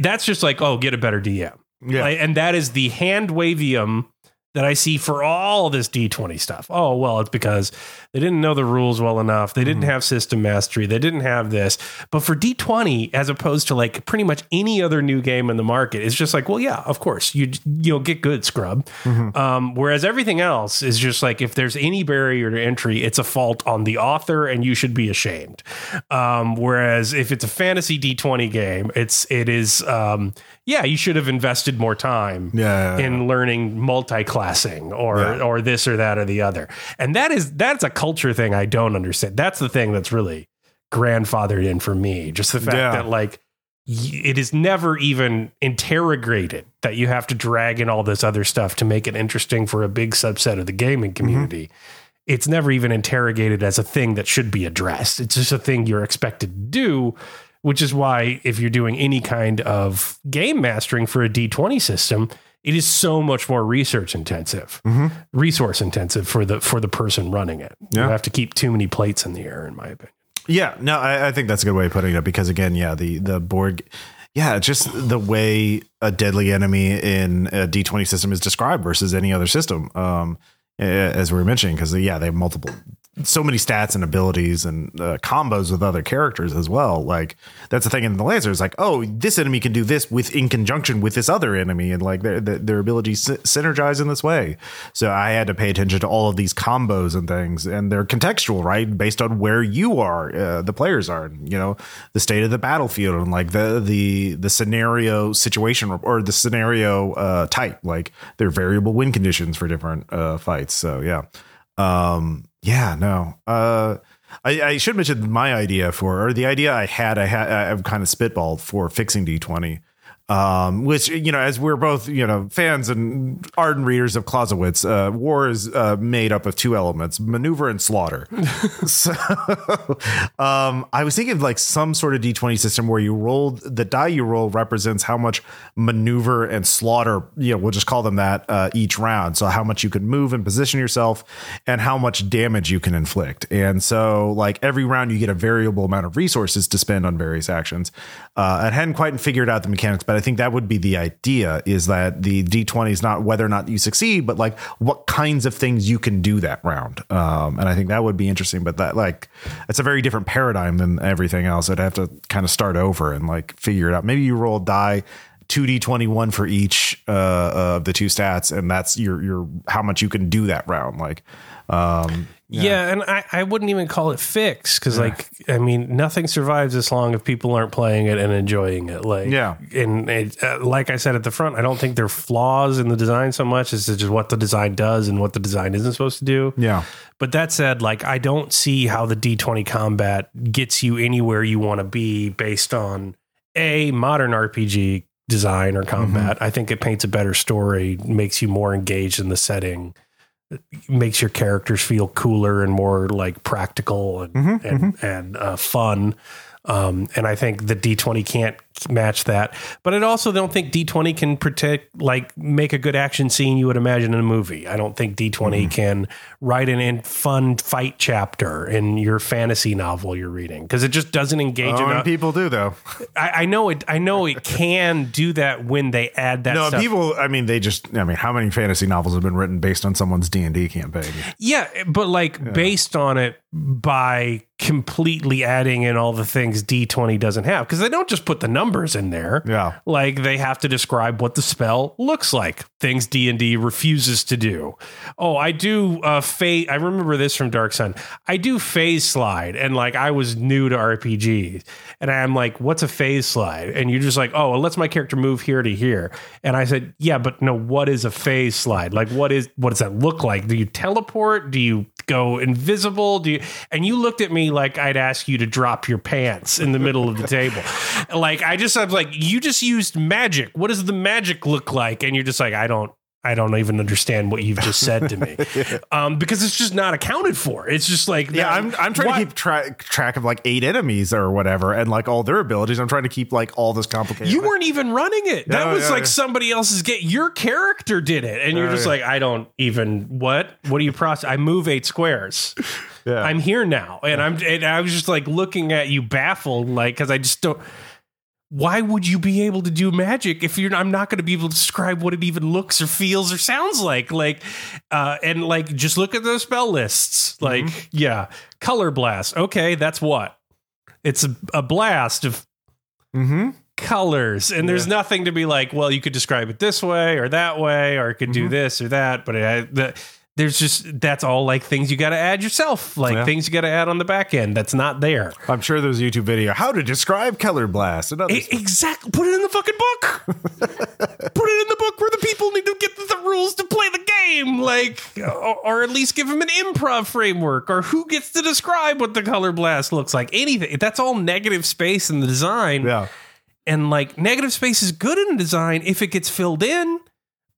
S2: That's just like, oh, get a better DM.
S1: yeah,
S2: Like, and that is the hand wavium that I see for all this D20 stuff. Oh, well, it's because they didn't know the rules well enough. They didn't have system mastery. They didn't have this. But for D20, as opposed to like pretty much any other new game in the market, it's just like, well, yeah, of course, you you'll get good scrub. Um, whereas everything else is just like if there's any barrier to entry, it's a fault on the author, and you should be ashamed. Um, whereas if it's a fantasy D20 game, it's it is um, yeah, you should have invested more time
S1: Yeah, yeah,
S2: in learning or
S1: Yeah.
S2: or this or that or the other. And that is that's a culture thing I don't understand. That's the thing that's really grandfathered in for me. Just the fact
S1: Yeah.
S2: that like it is never even interrogated that you have to drag in all this other stuff to make it interesting for a big subset of the gaming mm-hmm. community. It's never even interrogated as a thing that should be addressed. It's just a thing you're expected to do, which is why if you're doing any kind of game mastering for a D20 system, it is so much more research intensive, resource intensive for the for the person running it.
S1: Yeah.
S2: You have to keep too many plates in the air, in my opinion.
S1: Yeah, no, I, I think that's a good way of putting it because again, yeah, the the board, yeah, just the way a deadly enemy in a D twenty system is described versus any other system. Um, as we were mentioning, because yeah, they have multiple, so many stats and abilities and uh, combos with other characters as well. Like that's the thing in the Lancer is like, oh, this enemy can do this with in conjunction with this other enemy, and like their their, their abilities synergize in this way. So I had to pay attention to all of these combos and things, and they're contextual, right, based on where you are, uh, the players are, and, you know, the state of the battlefield, and like the the the scenario situation or the scenario uh, type. Like there are variable win conditions for different uh, fights. So yeah, um, yeah, no. Uh, I, I should mention my idea for, or the idea I had, I had, I've kind of spitballed for fixing D20. Um, which you know, as we're both you know fans and ardent readers of Clausewitz, uh, war is uh, made up of two elements: maneuver and slaughter. so, um, I was thinking of like some sort of D twenty system where you roll the die you roll represents how much maneuver and slaughter. You know, we'll just call them that uh, each round. So how much you can move and position yourself, and how much damage you can inflict. And so, like every round, you get a variable amount of resources to spend on various actions. Uh, I hadn't quite figured out the mechanics, but I think that would be the idea: is that the D twenty is not whether or not you succeed, but like what kinds of things you can do that round. Um, and I think that would be interesting. But that like it's a very different paradigm than everything else. I'd have to kind of start over and like figure it out. Maybe you roll die. 2d21 for each uh, of the two stats and that's your your how much you can do that round like um
S2: Yeah, and I, I wouldn't even call it fixed because, like, I mean, nothing survives this long if people aren't playing it and enjoying it. Like,
S1: Yeah.
S2: and it, uh, like I said at the front, I don't think there are flaws in the design so much as just what the design does and what the design isn't supposed to do.
S1: yeah
S2: But that said, like, I don't see how the D20 combat gets you anywhere you want to be based on a modern RPG design or combat. I think it paints a better story, makes you more engaged in the setting, makes your characters feel cooler and more like practical and and, and uh, fun. Um, and I think the D20 can't match that. But I also don't think D20 can protect, like, make a good action scene you would imagine in a movie. I don't think D20 mm-hmm. can write an in fun fight chapter in your fantasy novel you're reading because it just doesn't engage
S1: oh, and
S2: enough.
S1: people do though
S2: I, I know it. I know it can do that when they add that.
S1: no
S2: stuff.
S1: people i mean they just i mean how many fantasy novels have been written based on someone's d&d campaign
S2: Yeah, but like based on it by completely adding in all the things D20 doesn't have because they don't just put the numbers in there.
S1: Yeah.
S2: Like they have to describe what the spell looks like. Things D&D refuses to do. Oh, I do uh phase I remember this from Dark Sun. I do phase slide and like I was new to RPG and I'm like what's a phase slide? And you're just like, "Oh, it lets my character move here to here." And I said, "Yeah, but no, what is a phase slide? Like what is what does that look like? Do you teleport? Do you go invisible? Do you and you looked at me like I'd ask you to drop your pants in the middle of the table. Like I just I was like, you just used magic. What does the magic look like? And you're just like, I don't I don't even understand what you've just said to me. um, because it's just not accounted for. It's just like
S1: yeah i'm, I'm trying to keep track track of like eight enemies or whatever and like all their abilities i'm trying to keep like all this complicated
S2: You weren't even running it. That
S1: Yeah,
S2: was
S1: yeah,
S2: like
S1: yeah.
S2: somebody else's get. Your character did it, and you're
S1: Yeah,
S2: just
S1: yeah.
S2: like, I don't even what. What do you process? I move eight squares.
S1: Yeah.
S2: I'm here now, and I'm. And I was just like looking at you, baffled, like because I just don't. Why would you be able to do magic if you're I'm not going to be able to describe what it even looks or feels or sounds like like uh and like just look at those spell lists. Like yeah color blast. Okay that's what. It's a, a blast of
S1: Mm-hmm.
S2: colors and there's nothing to be like well you could describe it this way or that way or it could do this or that but it, the, there's just that's all like things you got to add yourself like
S1: Yeah.
S2: things you got to add on the back end that's not there
S1: I'm sure there's a YouTube video how to describe color blast. And other
S2: E- exactly put it in the fucking book put it in the book where the people need to get the rules to play the game like or, or at least give them an improv framework or who gets to describe what the color blast looks like anything that's all negative space in the design
S1: yeah.
S2: and like negative space is good in design if it gets filled in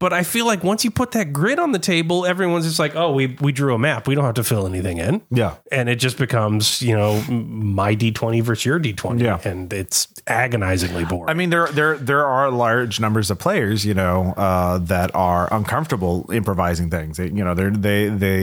S2: but i feel like once you put that grid on the table everyone's just like oh we we drew a map we don't have to fill anything in
S1: Yeah.
S2: and it just becomes you know my d20 versus your d20
S1: Yeah.
S2: and it's agonizingly boring
S1: I mean, there there there are large numbers of players, you know, uh, that are uncomfortable improvising things. They, you know, they they they,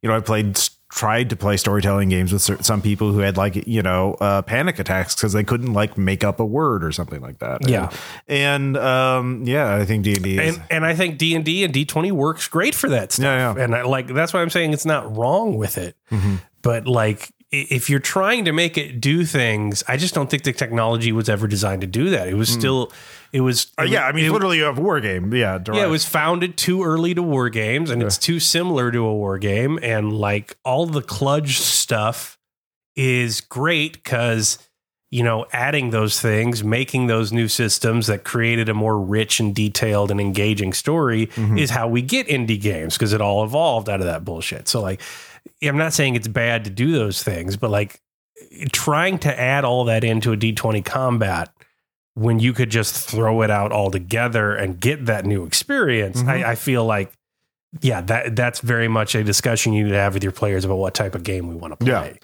S1: you know, I played tried to play storytelling games with some people who had like you know uh, panic attacks because they couldn't like make up a word or something like that.
S2: Yeah.
S1: and, um, yeah, I think D and D
S2: and and I think D and D and D twenty works great for that stuff.
S1: Yeah, yeah.
S2: And I, like that's why I'm saying it's not wrong with it.
S1: Mm-hmm.
S2: But like if you're trying to make it do things, I just don't think the technology was ever designed to do that. It was still, it was
S1: Uh, yeah, I mean,
S2: it,
S1: literally have a war game. Yeah,
S2: yeah, it was founded too early to war games, and it's too similar to a war game. And like all the kludge stuff is great because you know adding those things, making those new systems that created a more rich and detailed and engaging story is how we get indie games because it all evolved out of that bullshit. So like, I'm not saying it's bad to do those things, but like trying to add all that into a D20 combat when you could just throw it out all together and get that new experience, I, I feel like, yeah, that that's very much a discussion you need to have with your players about what type of game we want to
S1: Yeah.
S2: play.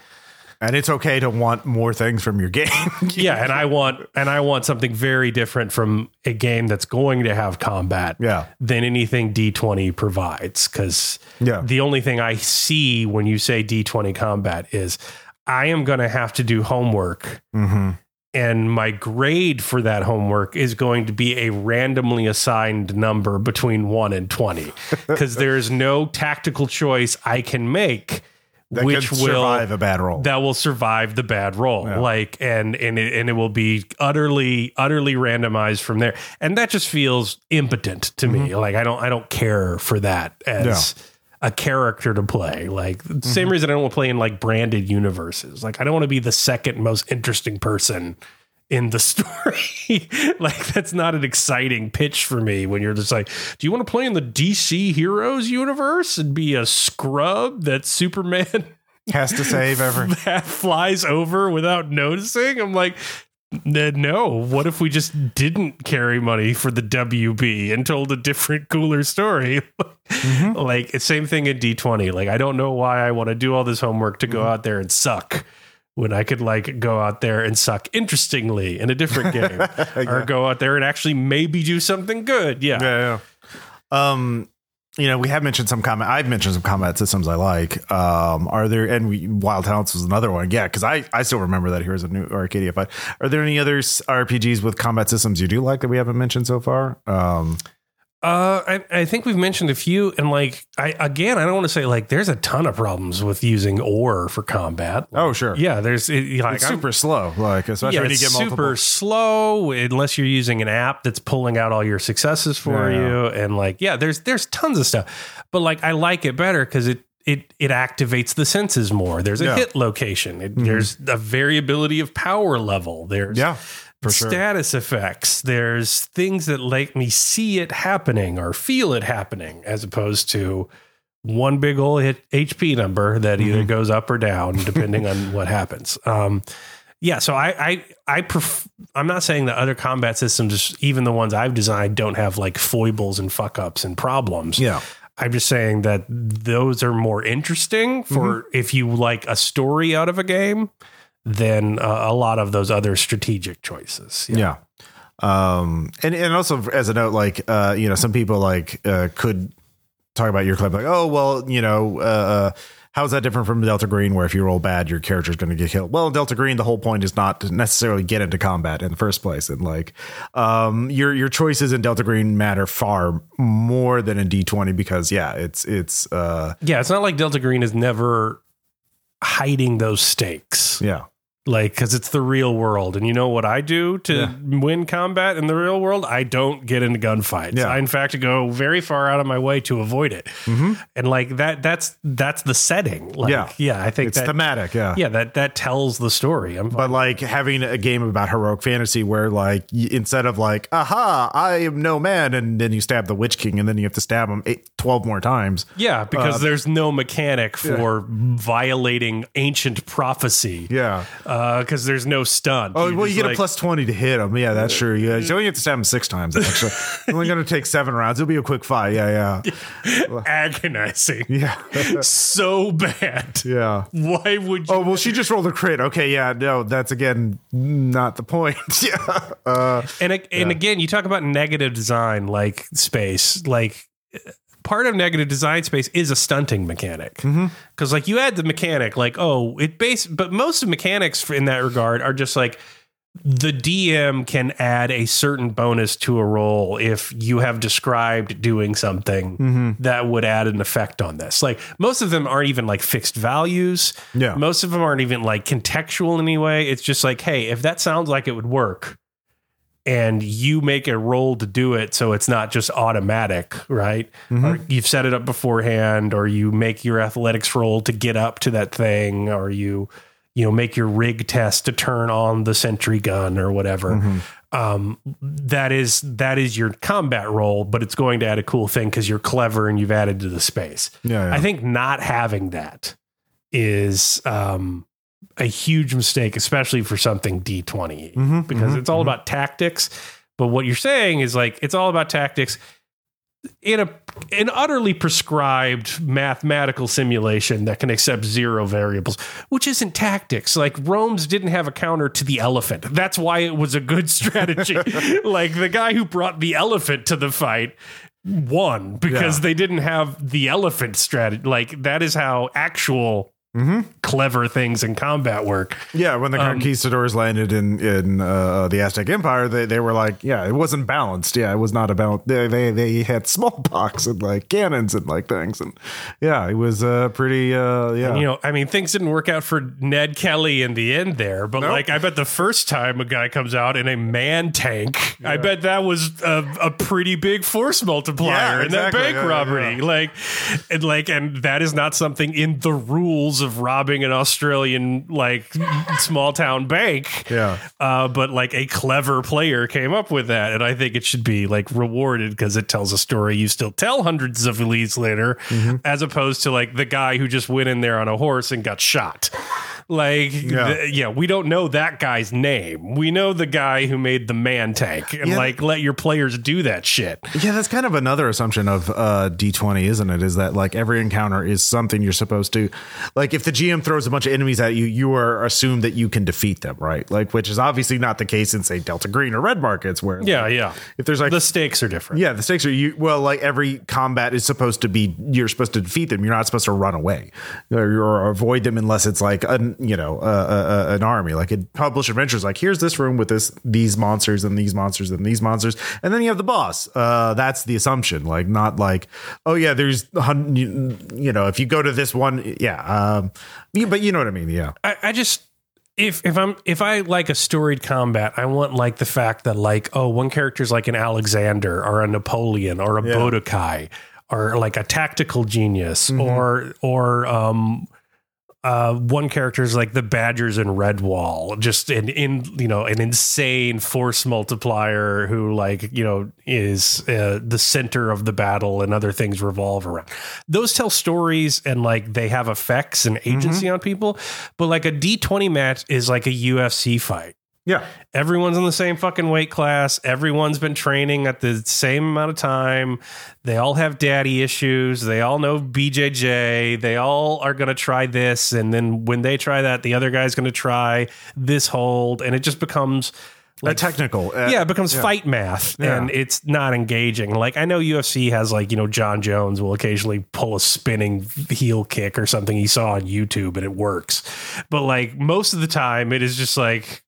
S1: and it's okay to want more things from your game.
S2: Yeah, and I want and I want something very different from a game that's going to have combat
S1: Yeah.
S2: than anything D20 provides cuz
S1: Yeah.
S2: the only thing I see when you say D20 combat is I am going to have to do homework
S1: hmm
S2: and my grade for that homework is going to be a randomly assigned number between 1 and 20 because there's no tactical choice I can make
S1: That
S2: which will
S1: survive a bad roll.
S2: that will survive the bad roll like and and it, and it will be utterly utterly randomized from there. And that just feels impotent to me. Mm-hmm. Like i don't i don't care for that as a character to play like the same mm-hmm. reason i don't want to play in like branded universes like i don't want to be the second most interesting person in the story like that's not an exciting pitch for me when you're just like do you want to play in the dc heroes universe and be a scrub that superman
S1: Has to save ever.
S2: that flies over without noticing. I'm like, "N- no. What if we just didn't carry money for the WB and told a different, cooler story? Like, same thing in D20. Like, I don't know why I want to do all this homework to go out there and suck. When I could like go out there and suck interestingly in a different game, or go out there and actually maybe do something good. Yeah,
S1: yeah, yeah. Um, you know, we have mentioned some combat. I've mentioned some combat systems I like. Um, are there and we, Wild Talents was another one. Yeah, because I I still remember that here's a new Arcadia fight. Are there any other RPGs with combat systems you do like that we haven't mentioned so far? Um,
S2: Uh, I, I think we've mentioned a few, and like I again, I don't want to say like there's a ton of problems with using ORE for combat.
S1: oh sure,
S2: Yeah, there's it, like
S1: it's
S2: I'm-
S1: super slow. Like especially
S2: yeah,
S1: when you get multiple.
S2: super slow unless you're using an app that's pulling out all your successes for
S1: Yeah.
S2: you, and like yeah, there's there's tons of stuff, but like I like it better because it. It, it activates the senses more. There's a
S1: Yeah. Mm-hmm.
S2: hit location. It, There's a variability of power level. There's
S1: Yeah, for sure.
S2: status effects. There's things that let me see it happening or feel it happening, as opposed to one big old hit HP number that either
S1: Mm-hmm.
S2: goes up or down depending on what happens. Um, yeah, so I I I pref- I'm not saying that other combat systems, even the ones I've designed, don't have like foibles and fuck ups and problems.
S1: Yeah.
S2: I'm just saying that those are more interesting for
S1: Mm-hmm.
S2: if you like a story out of a game than uh, a lot of those other strategic choices.
S1: Yeah. Um, and, and also as a note, like, uh, you know, some people like, uh, could talk about your clip like, oh, well, you know, uh, how's that different from Delta Green, where if you roll bad, your character's going to get killed? Well, in Delta Green, the whole point is not to necessarily get into combat in the first place, and like um, your your choices in Delta Green matter far more than in D twenty because yeah, it's it's uh,
S2: Yeah, it's not like Delta Green is never hiding those stakes.
S1: yeah.
S2: Like because it's the real world and you know what i do to
S1: Yeah.
S2: win combat in the real world i don't get into gunfights
S1: Yeah.
S2: i in fact go very far out of my way to avoid it
S1: Mm-hmm.
S2: and like that that's that's the setting like,
S1: Yeah.
S2: yeah i think
S1: It's
S2: that
S1: thematic, yeah.
S2: yeah that that tells the story i'm
S1: But like having a game about heroic fantasy where like instead of like, aha, I am no man, and then you stab the Witch King and then you have to stab him eight, 12 more times.
S2: yeah because there's no mechanic for violating ancient prophecy
S1: Yeah.
S2: Because there's no stunt
S1: Oh,
S2: You're
S1: well, you get a plus 20 to hit him. Yeah, that's true. Yeah. You only get to stab him six times, actually. Only going to take seven rounds. It'll be a quick fight. Yeah, yeah.
S2: agonizing
S1: Yeah.
S2: so bad
S1: Yeah.
S2: why would you
S1: Oh, well, she just rolled a crit. Okay, yeah, no, that's again not the point. yeah. Uh,
S2: And and again, you talk about negative design like space, like part of negative design space is a stunting mechanic mm-hmm. because like you add the mechanic like oh it base but most of mechanics in that regard are just like the DM can add a certain bonus to a roll if you have described doing something mm-hmm. that would add an effect on this. Like most of them aren't even like fixed values.
S1: Yeah.
S2: Most of them aren't even like contextual in any way. It's just like, hey, if that sounds like it would work and you make a roll to do it so it's not just automatic, right? Or you've set it up beforehand or you make your athletics roll to get up to that thing or you you know make your rig test to turn on the sentry gun or whatever um, that is that is your combat roll but it's going to add a cool thing because you're clever and you've added to the space
S1: Yeah, yeah.
S2: i think not having that is um, a huge mistake especially for something d20
S1: Mm-hmm,
S2: because it's all about tactics but what you're saying is like it's all about tactics in a an utterly prescribed mathematical simulation that can accept zero variables, which isn't tactics. Like Rome's didn't have a counter to the elephant. That's why it was a good strategy. like the guy who brought the elephant to the fight won because
S1: Yeah.
S2: they didn't have the elephant strategy. Like that is how actual clever things in combat work.
S1: yeah, when the
S2: Um,
S1: conquistadors landed in in uh, the Aztec Empire, they, they were like, yeah, it wasn't balanced. Yeah, it was not about. They they, they had smallpox and like cannons and like things, and yeah, it was uh, pretty. Uh, yeah,
S2: You know, I mean, things didn't work out for Ned Kelly in the end there, but
S1: Nope.
S2: like, I bet the first time a guy comes out in a man tank, I bet that was a, a pretty big force multiplier
S1: Yeah,
S2: in that bank
S1: Yeah, yeah,
S2: robbery.
S1: yeah.
S2: Like, and like, and that is not something in the rules of robbing an Australian like small town bank.
S1: Yeah.
S2: Uh, but like a clever player came up with that, and I think it should be like rewarded because it tells a story you still tell hundreds of leads later,
S1: Mm-hmm.
S2: as opposed to like the guy who just went in there on a horse and got shot. Like,
S1: Yeah.
S2: th- yeah, we don't know that guy's name. We know the guy who made the man tank, and
S1: Yeah.
S2: like let your players do that shit.
S1: Yeah, that's kind of another assumption of uh, D20, isn't it? Is that like every encounter is something you're supposed to, like, if the GM throws a bunch of enemies at you, you are assumed that you can defeat them, right? Like, which is obviously not the case in, say, Delta Green or Red Markets, where,
S2: Yeah, yeah.
S1: if there's like,
S2: The stakes are different.
S1: yeah, the stakes are you, well, like every combat is supposed to be, you're supposed to defeat them. You're not supposed to run away or, or avoid them unless it's like, an, you know, uh, uh, uh, an army. Like, in Published Adventures, like, here's this room with this, these monsters and these monsters and these monsters. And then you have the boss. Uh, that's the assumption. Like, not like, oh, yeah, there's, you, know, if you go to this one, yeah. Um, but you know what I mean? Yeah.
S2: I, I just if if I'm if I like a storied combat, I want like the fact that like oh one character's like an Alexander or a Napoleon or a
S1: Yeah.
S2: Bodokai or like a tactical genius
S1: Mm-hmm.
S2: or or um uh one character is like the Badgers in Redwall, just an in you know an insane force multiplier who like you know is uh, the center of the battle and other things revolve around. Those tell stories and like they have effects and agency on people, but like a D twenty match is like a UFC fight.
S1: Yeah.
S2: Everyone's in the same fucking weight class. Everyone's been training at the same amount of time. They all have daddy issues. They all know BJJ. They all are going to try this. And then when they try that, the other guy's going to try this hold. And it just becomes
S1: like technical. Uh,
S2: yeah, it becomes fight math
S1: Yeah.
S2: and it's not engaging. Like I know UFC has like, you know, Jon Jones will occasionally pull a spinning heel kick or something he saw on YouTube and it works. But like most of the time it is just like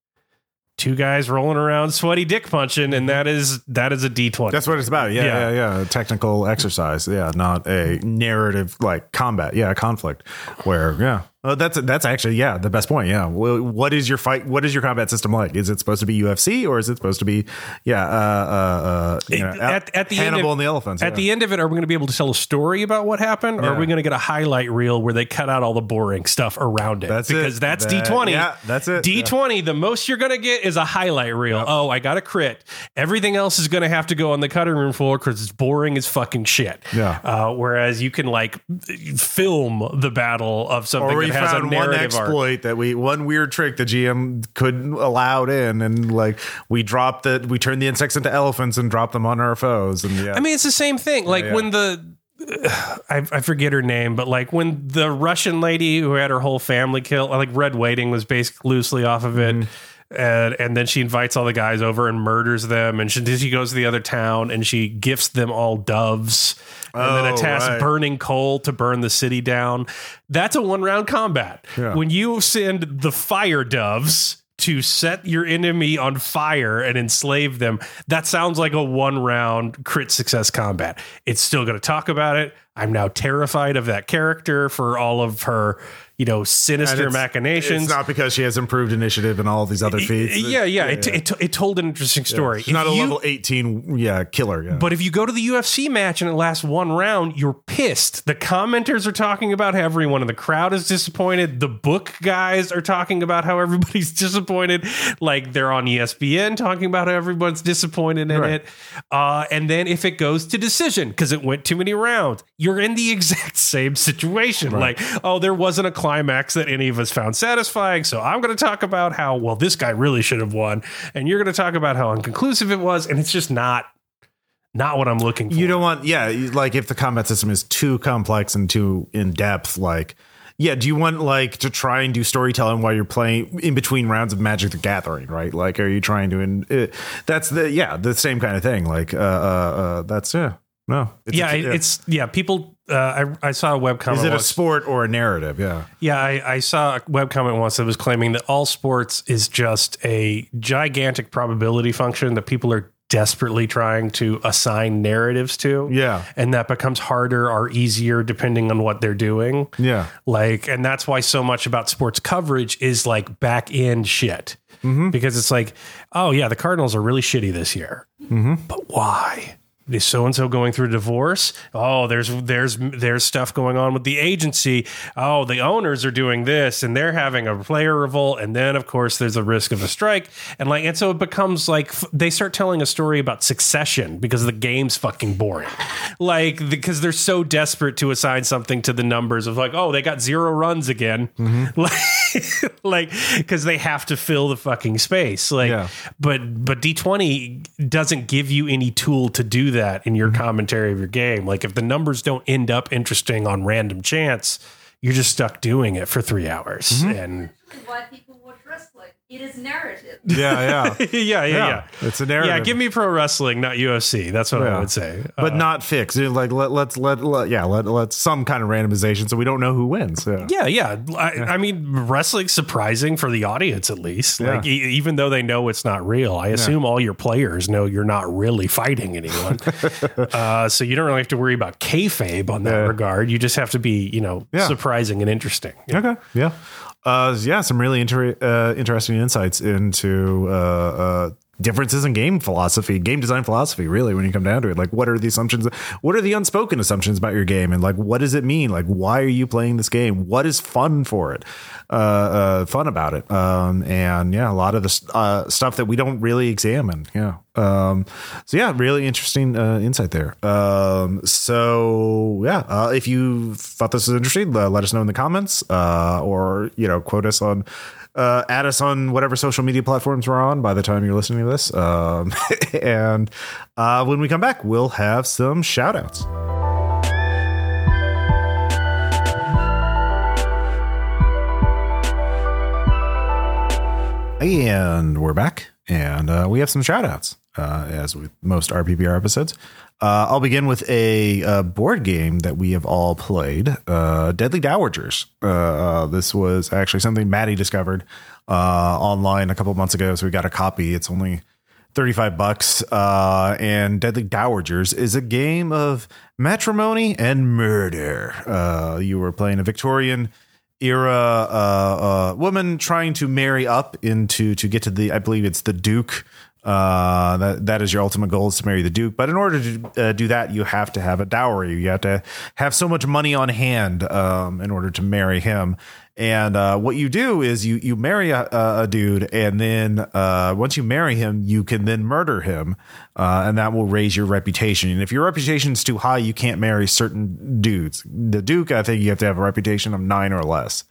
S2: two guys rolling around sweaty dick punching and that is that is a D20.
S1: That's what it's about. Yeah,
S2: Yeah.
S1: yeah, yeah. Technical exercise. Yeah, not a narrative like combat. Yeah, conflict. Where yeah, oh, that's that's actually yeah the best point. Yeah, well, what is your fight? What is your combat system like? Is it supposed to be UFC or is it supposed to be yeah uh, uh, uh, you know,
S2: At- at the end
S1: Hannibal
S2: of-
S1: and the elephants?
S2: At
S1: yeah.
S2: the end of it, are we going to be able to tell a story about what happened, or are we going to get a highlight reel where they cut out all the boring stuff around it?
S1: That's it.
S2: because that's D twenty.
S1: yeah, that's it.
S2: D twenty. The most you're going to get is a highlight reel. Oh, I got a crit. Everything else is going to have to go on the cutting room floor because it's boring as fucking shit.
S1: Yeah.
S2: Uh, whereas you can like film the battle of something
S1: we
S2: that
S1: found one
S2: narrative arc.
S1: exploit that we one weird trick the GM couldn't allow in, and like we dropped the we turned the insects into elephants and dropped them on our foes, and yeah,
S2: I mean, it's the same thing. Like
S1: yeah.
S2: when the I, I forget her name, but like when the Russian lady who had her whole family killed, like Red Wedding was based loosely off of it.
S1: Mm-hmm.
S2: And, and then she invites all the guys over and murders them. And she, she goes to the other town and she gifts them all doves and then
S1: Oh,
S2: attacks
S1: right.
S2: burning coal to burn the city down. That's a one round combat.
S1: Yeah.
S2: When you send the fire doves to set your enemy on fire and enslave them, that sounds like a one round crit success combat. It's still going to talk about it. I'm now terrified of that character for all of her, you know, sinister
S1: it's-
S2: machinations.
S1: It's not because she has improved initiative and all these other feats.
S2: yeah, yeah, It, It, it told an interesting story.
S1: She's not a
S2: you-
S1: level eighteen, yeah, killer. Yeah,
S2: But if you go to the UFC match and it lasts one round, you're pissed. The commenters are talking about how everyone in the crowd is disappointed. The book guys are talking about how everybody's disappointed. Like they're on ESPN talking about how everyone's disappointed in
S1: Right.
S2: it. Uh, and then if it goes to decision because it went too many rounds, you're in the exact same situation. Like, oh, there wasn't a climax that any of us found satisfying. So I'm going to talk about how, well, this guy really should have won. And you're going to talk about how inconclusive it was. And it's just not not what I'm looking for.
S1: you don't want, yeah, like if the combat system is too complex and too in depth, like. Yeah, do you want like to try and do storytelling while you're playing in between rounds of Magic the Gathering, right? Like, are you trying to? In, uh, that's the yeah, the same kind of thing. Like, uh, uh, uh that's yeah, no, it's
S2: yeah,
S1: a-
S2: it- it's yeah. People, uh, I I saw a web comment.
S1: Is it a sport or a narrative? Yeah.
S2: yeah, I, I saw a web comment once that was claiming that all sports is just a gigantic probability function that people are desperately trying to assign narratives to.
S1: Yeah.
S2: and that becomes harder or easier depending on what they're doing.
S1: Yeah.
S2: Like, and that's why so much about sports coverage is like back end shit.
S1: Mm-hmm.
S2: Because it's like, oh, yeah, the Cardinals are really shitty this year.
S1: Mm-hmm.
S2: But why? Is so and so going through a divorce? Oh, there's there's there's stuff going on with the agency. Oh, the owners are doing this, and they're having a player revolt, and then of course there's a risk of a strike, and like and so it becomes like f- they start telling a story about succession because the game's fucking boring, like because they're so desperate to assign something to the numbers of like oh they got zero runs again, mm-hmm. like like because they have to fill the fucking space, like
S1: Yeah.
S2: but but D20 doesn't give you any tool to do that in your mm-hmm. commentary of your game. Like if the numbers don't end up interesting on random chance, you're just stuck doing it for 3 hours. Mm-hmm. And
S3: why people watch wrestling. It is narrative.
S1: Yeah. Yeah.
S2: yeah, yeah, yeah.
S1: It's a narrative.
S2: Yeah, give me pro wrestling, not UFC. That's what I
S1: Yeah.
S2: would say.
S1: but
S2: Uh,
S1: not fixed. Like let let's let, let yeah let let some kind of randomization so we don't know who wins. Yeah.
S2: yeah, yeah. I, I mean, wrestling's surprising for the audience, at least. Like,
S1: Yeah.
S2: e- even though they know it's not real, I assume all your players know you're not really fighting anyone. uh, so you don't really have to worry about kayfabe on that
S1: Yeah.
S2: regard. You just have to be, you know,
S1: Yeah.
S2: surprising and interesting.
S1: Okay. Yeah. Uh, yeah. Some really inter- uh, interesting insights into uh, uh, differences in game philosophy, game design philosophy. Really, when you come down to it, like what are the assumptions? What are the unspoken assumptions about your game, and like what does it mean? Like why are you playing this game? What is fun for it? Uh, uh, fun about it? Um, and yeah, a lot of the uh, stuff that we don't really examine. Yeah. Um, so yeah, really interesting uh, insight there. Um, so yeah, uh, if you thought this was interesting, let us know in the comments, uh, or you know, quote us on, uh, add us on whatever social media platforms we're on. By the time you're listening to this, um, and uh, when we come back, we'll have some shout outs. And we're back. and uh, we have some shout outs, uh, as with most RPPR episodes. Uh, I'll begin with a, uh board game that we have all played uh, Deadly Dowagers. Uh, uh, this was actually something Maddie discovered uh, online a couple months ago, so we got a copy. It's only 35 bucks. And Deadly Dowagers is a game of matrimony and murder. You were playing a Victorian era uh, uh, woman trying to marry up into to get to the I believe it's the Duke. Uh, that that is your ultimate goal is to marry the Duke. But in order to uh, do that, you have to have a dowry. You have to have so much money on hand um, in order to marry him. And uh, what you do is you you marry a, a dude, and then uh, once you marry him, you can then murder him, uh, and that will raise your reputation. And if your reputation is too high, you can't marry certain dudes. The Duke, I think you have to have a reputation of nine or less.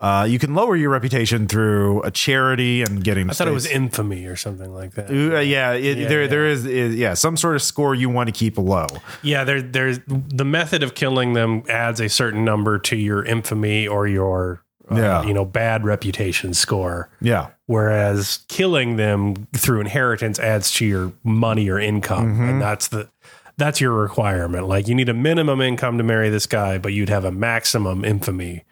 S1: Uh, you can lower your reputation through a charity and getting.
S2: I thought it was infamy or something like that.
S1: Uh, yeah, it,
S2: Yeah,
S1: there
S2: yeah.
S1: there is, is yeah some sort of score you want to keep low.
S2: Yeah, there, there's the method of killing them adds a certain number to your infamy or your uh,
S1: Yeah.
S2: you know bad reputation score.
S1: Yeah,
S2: Whereas killing them through inheritance adds to your money or income,
S1: Mm-hmm.
S2: and that's the that's your requirement. Like you need a minimum income to marry this guy, but you'd have a maximum infamy.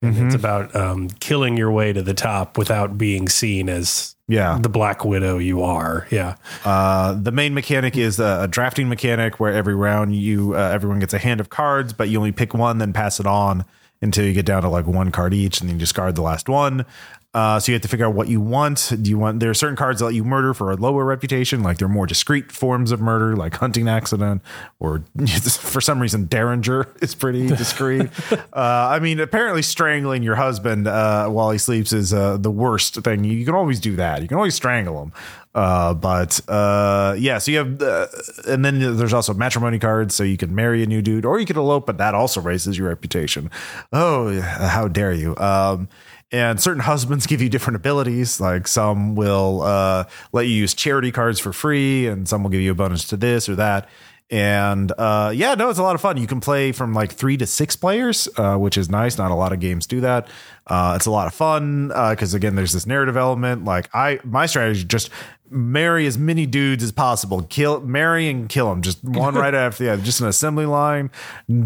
S2: And
S1: Mm-hmm.
S2: it's about um, killing your way to the top without being seen as
S1: yeah.
S2: the Black Widow you are. Yeah.
S1: Uh, the main mechanic is a, a drafting mechanic where every round you uh, everyone gets a hand of cards, but you only pick one, then pass it on until you get down to like one card each, and then you discard the last one. Uh, so you have to figure out what you want. Do you want? There are certain cards that let you murder for a lower reputation, like they're more discreet forms of murder, like hunting accident, or for some reason Derringer is pretty discreet. uh, I mean, apparently strangling your husband uh, while he sleeps is uh, the worst thing. You can always do that. You can always strangle him. Uh, but uh, yeah, so you have, uh, and then there's also matrimony cards, so you can marry a new dude, or you can elope, but that also raises your reputation. Oh, how dare you! Um, and certain husbands give you different abilities. Like some will uh, let you use charity cards for free, and some will give you a bonus to this or that. And uh, yeah, no, it's a lot of fun. You can play from like three to six players, uh, which is nice. Not a lot of games do that. Uh, it's a lot of fun because again, there's this narrative element. Like I, my strategy is just marry as many dudes as possible. Kill, marry and kill them. Just one right after the other. Just an assembly line.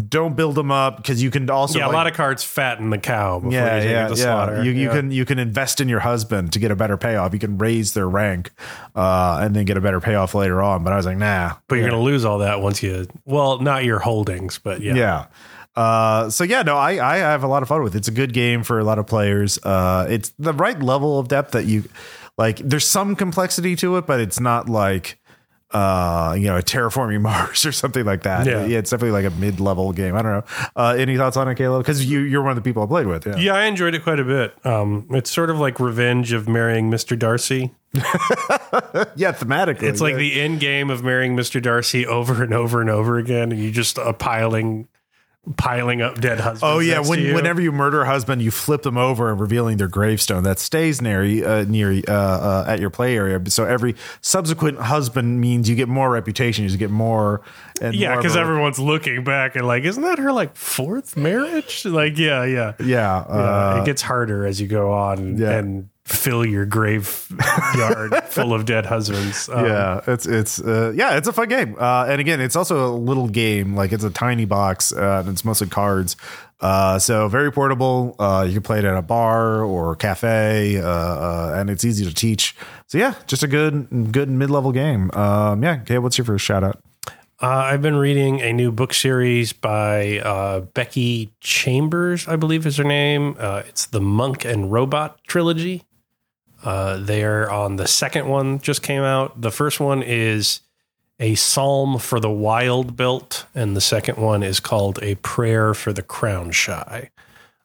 S1: Don't build them up because you can also
S2: yeah,
S1: like-
S2: a lot of cards fatten the cow before
S1: yeah,
S2: you take
S1: yeah,
S2: it to
S1: yeah.
S2: slaughter.
S1: You, you
S2: Yeah.
S1: can you can invest in your husband to get a better payoff. You can raise their rank uh, and then get a better payoff later on. But I was like, nah.
S2: But you're going to lose all that once you, well, not your holdings, but yeah.
S1: yeah. Uh, so yeah, no, I, I have a lot of fun with it. It's a good game for a lot of players. Uh, it's the right level of depth that you like. There's some complexity to it, but it's not like, uh, you know, a terraforming Mars or something like that.
S2: Yeah.
S1: it's definitely like a mid level game. I don't know. Uh, any thoughts on it, Caleb? Because you, you're one of the people I played with. Yeah.
S2: Yeah, I enjoyed it quite a bit. Um, it's sort of like Revenge of Marrying Mr. Darcy.
S1: Yeah. Thematically.
S2: It's like
S1: yeah.
S2: the end game of marrying Mr. Darcy over and over and over again, and you just uh, piling, piling up dead husbands.
S1: Oh yeah, when
S2: you.
S1: whenever you murder a husband, you flip them over and revealing their gravestone. That stays near uh, near uh, uh, at your play area. So every subsequent husband means you get more reputation. You get more. And
S2: yeah, because everyone's looking back and like, isn't that her like fourth marriage? Like, yeah, yeah,
S1: yeah, uh,
S2: Yeah, it gets harder as you go on
S1: yeah.
S2: and fill your graveyard full of dead husbands. Um,
S1: yeah, it's it's uh, yeah, it's a fun game. Uh, and again, it's also a little game. Like it's a tiny box, uh, and it's mostly cards. Uh, so very portable. Uh, you can play it at a bar or cafe, uh, uh, and it's easy to teach. So yeah, just a good good mid level game. Um, yeah. Okay, what's your first shout out?
S2: Uh, I've been reading a new book series by uh, Becky Chambers, I believe is her name. Uh, it's the Monk and Robot trilogy. Uh, they're on the second one, just came out. The first one is a psalm for the wild built, and the second one is called a prayer for the crown shy.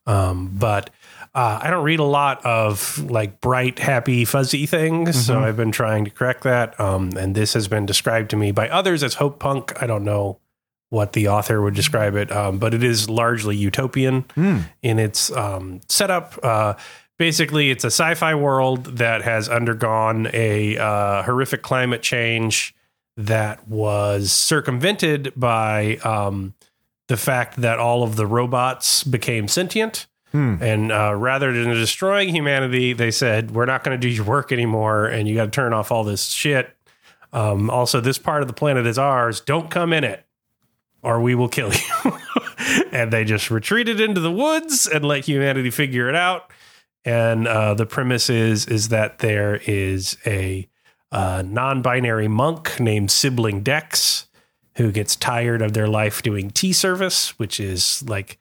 S2: Um, but uh, I don't read a lot of like bright, happy, fuzzy things, so I've been trying to correct that. Um, and this has been described to me by others as hope punk. I don't know what the author would describe it, um, but it is largely utopian in its um, setup. Uh, basically, it's a sci-fi world that has undergone a uh, horrific climate change that was circumvented by um, the fact that all of the robots became sentient. And uh, rather than destroying humanity, they said, we're not going to do your work anymore and you got to turn off all this shit. Um, also, this part of the planet is ours. Don't come in it or we will kill you. and they just retreated into the woods and let humanity figure it out. And uh, the premise is is that there is a uh, non-binary monk named Sibling Dex who gets tired of their life doing tea service, which is like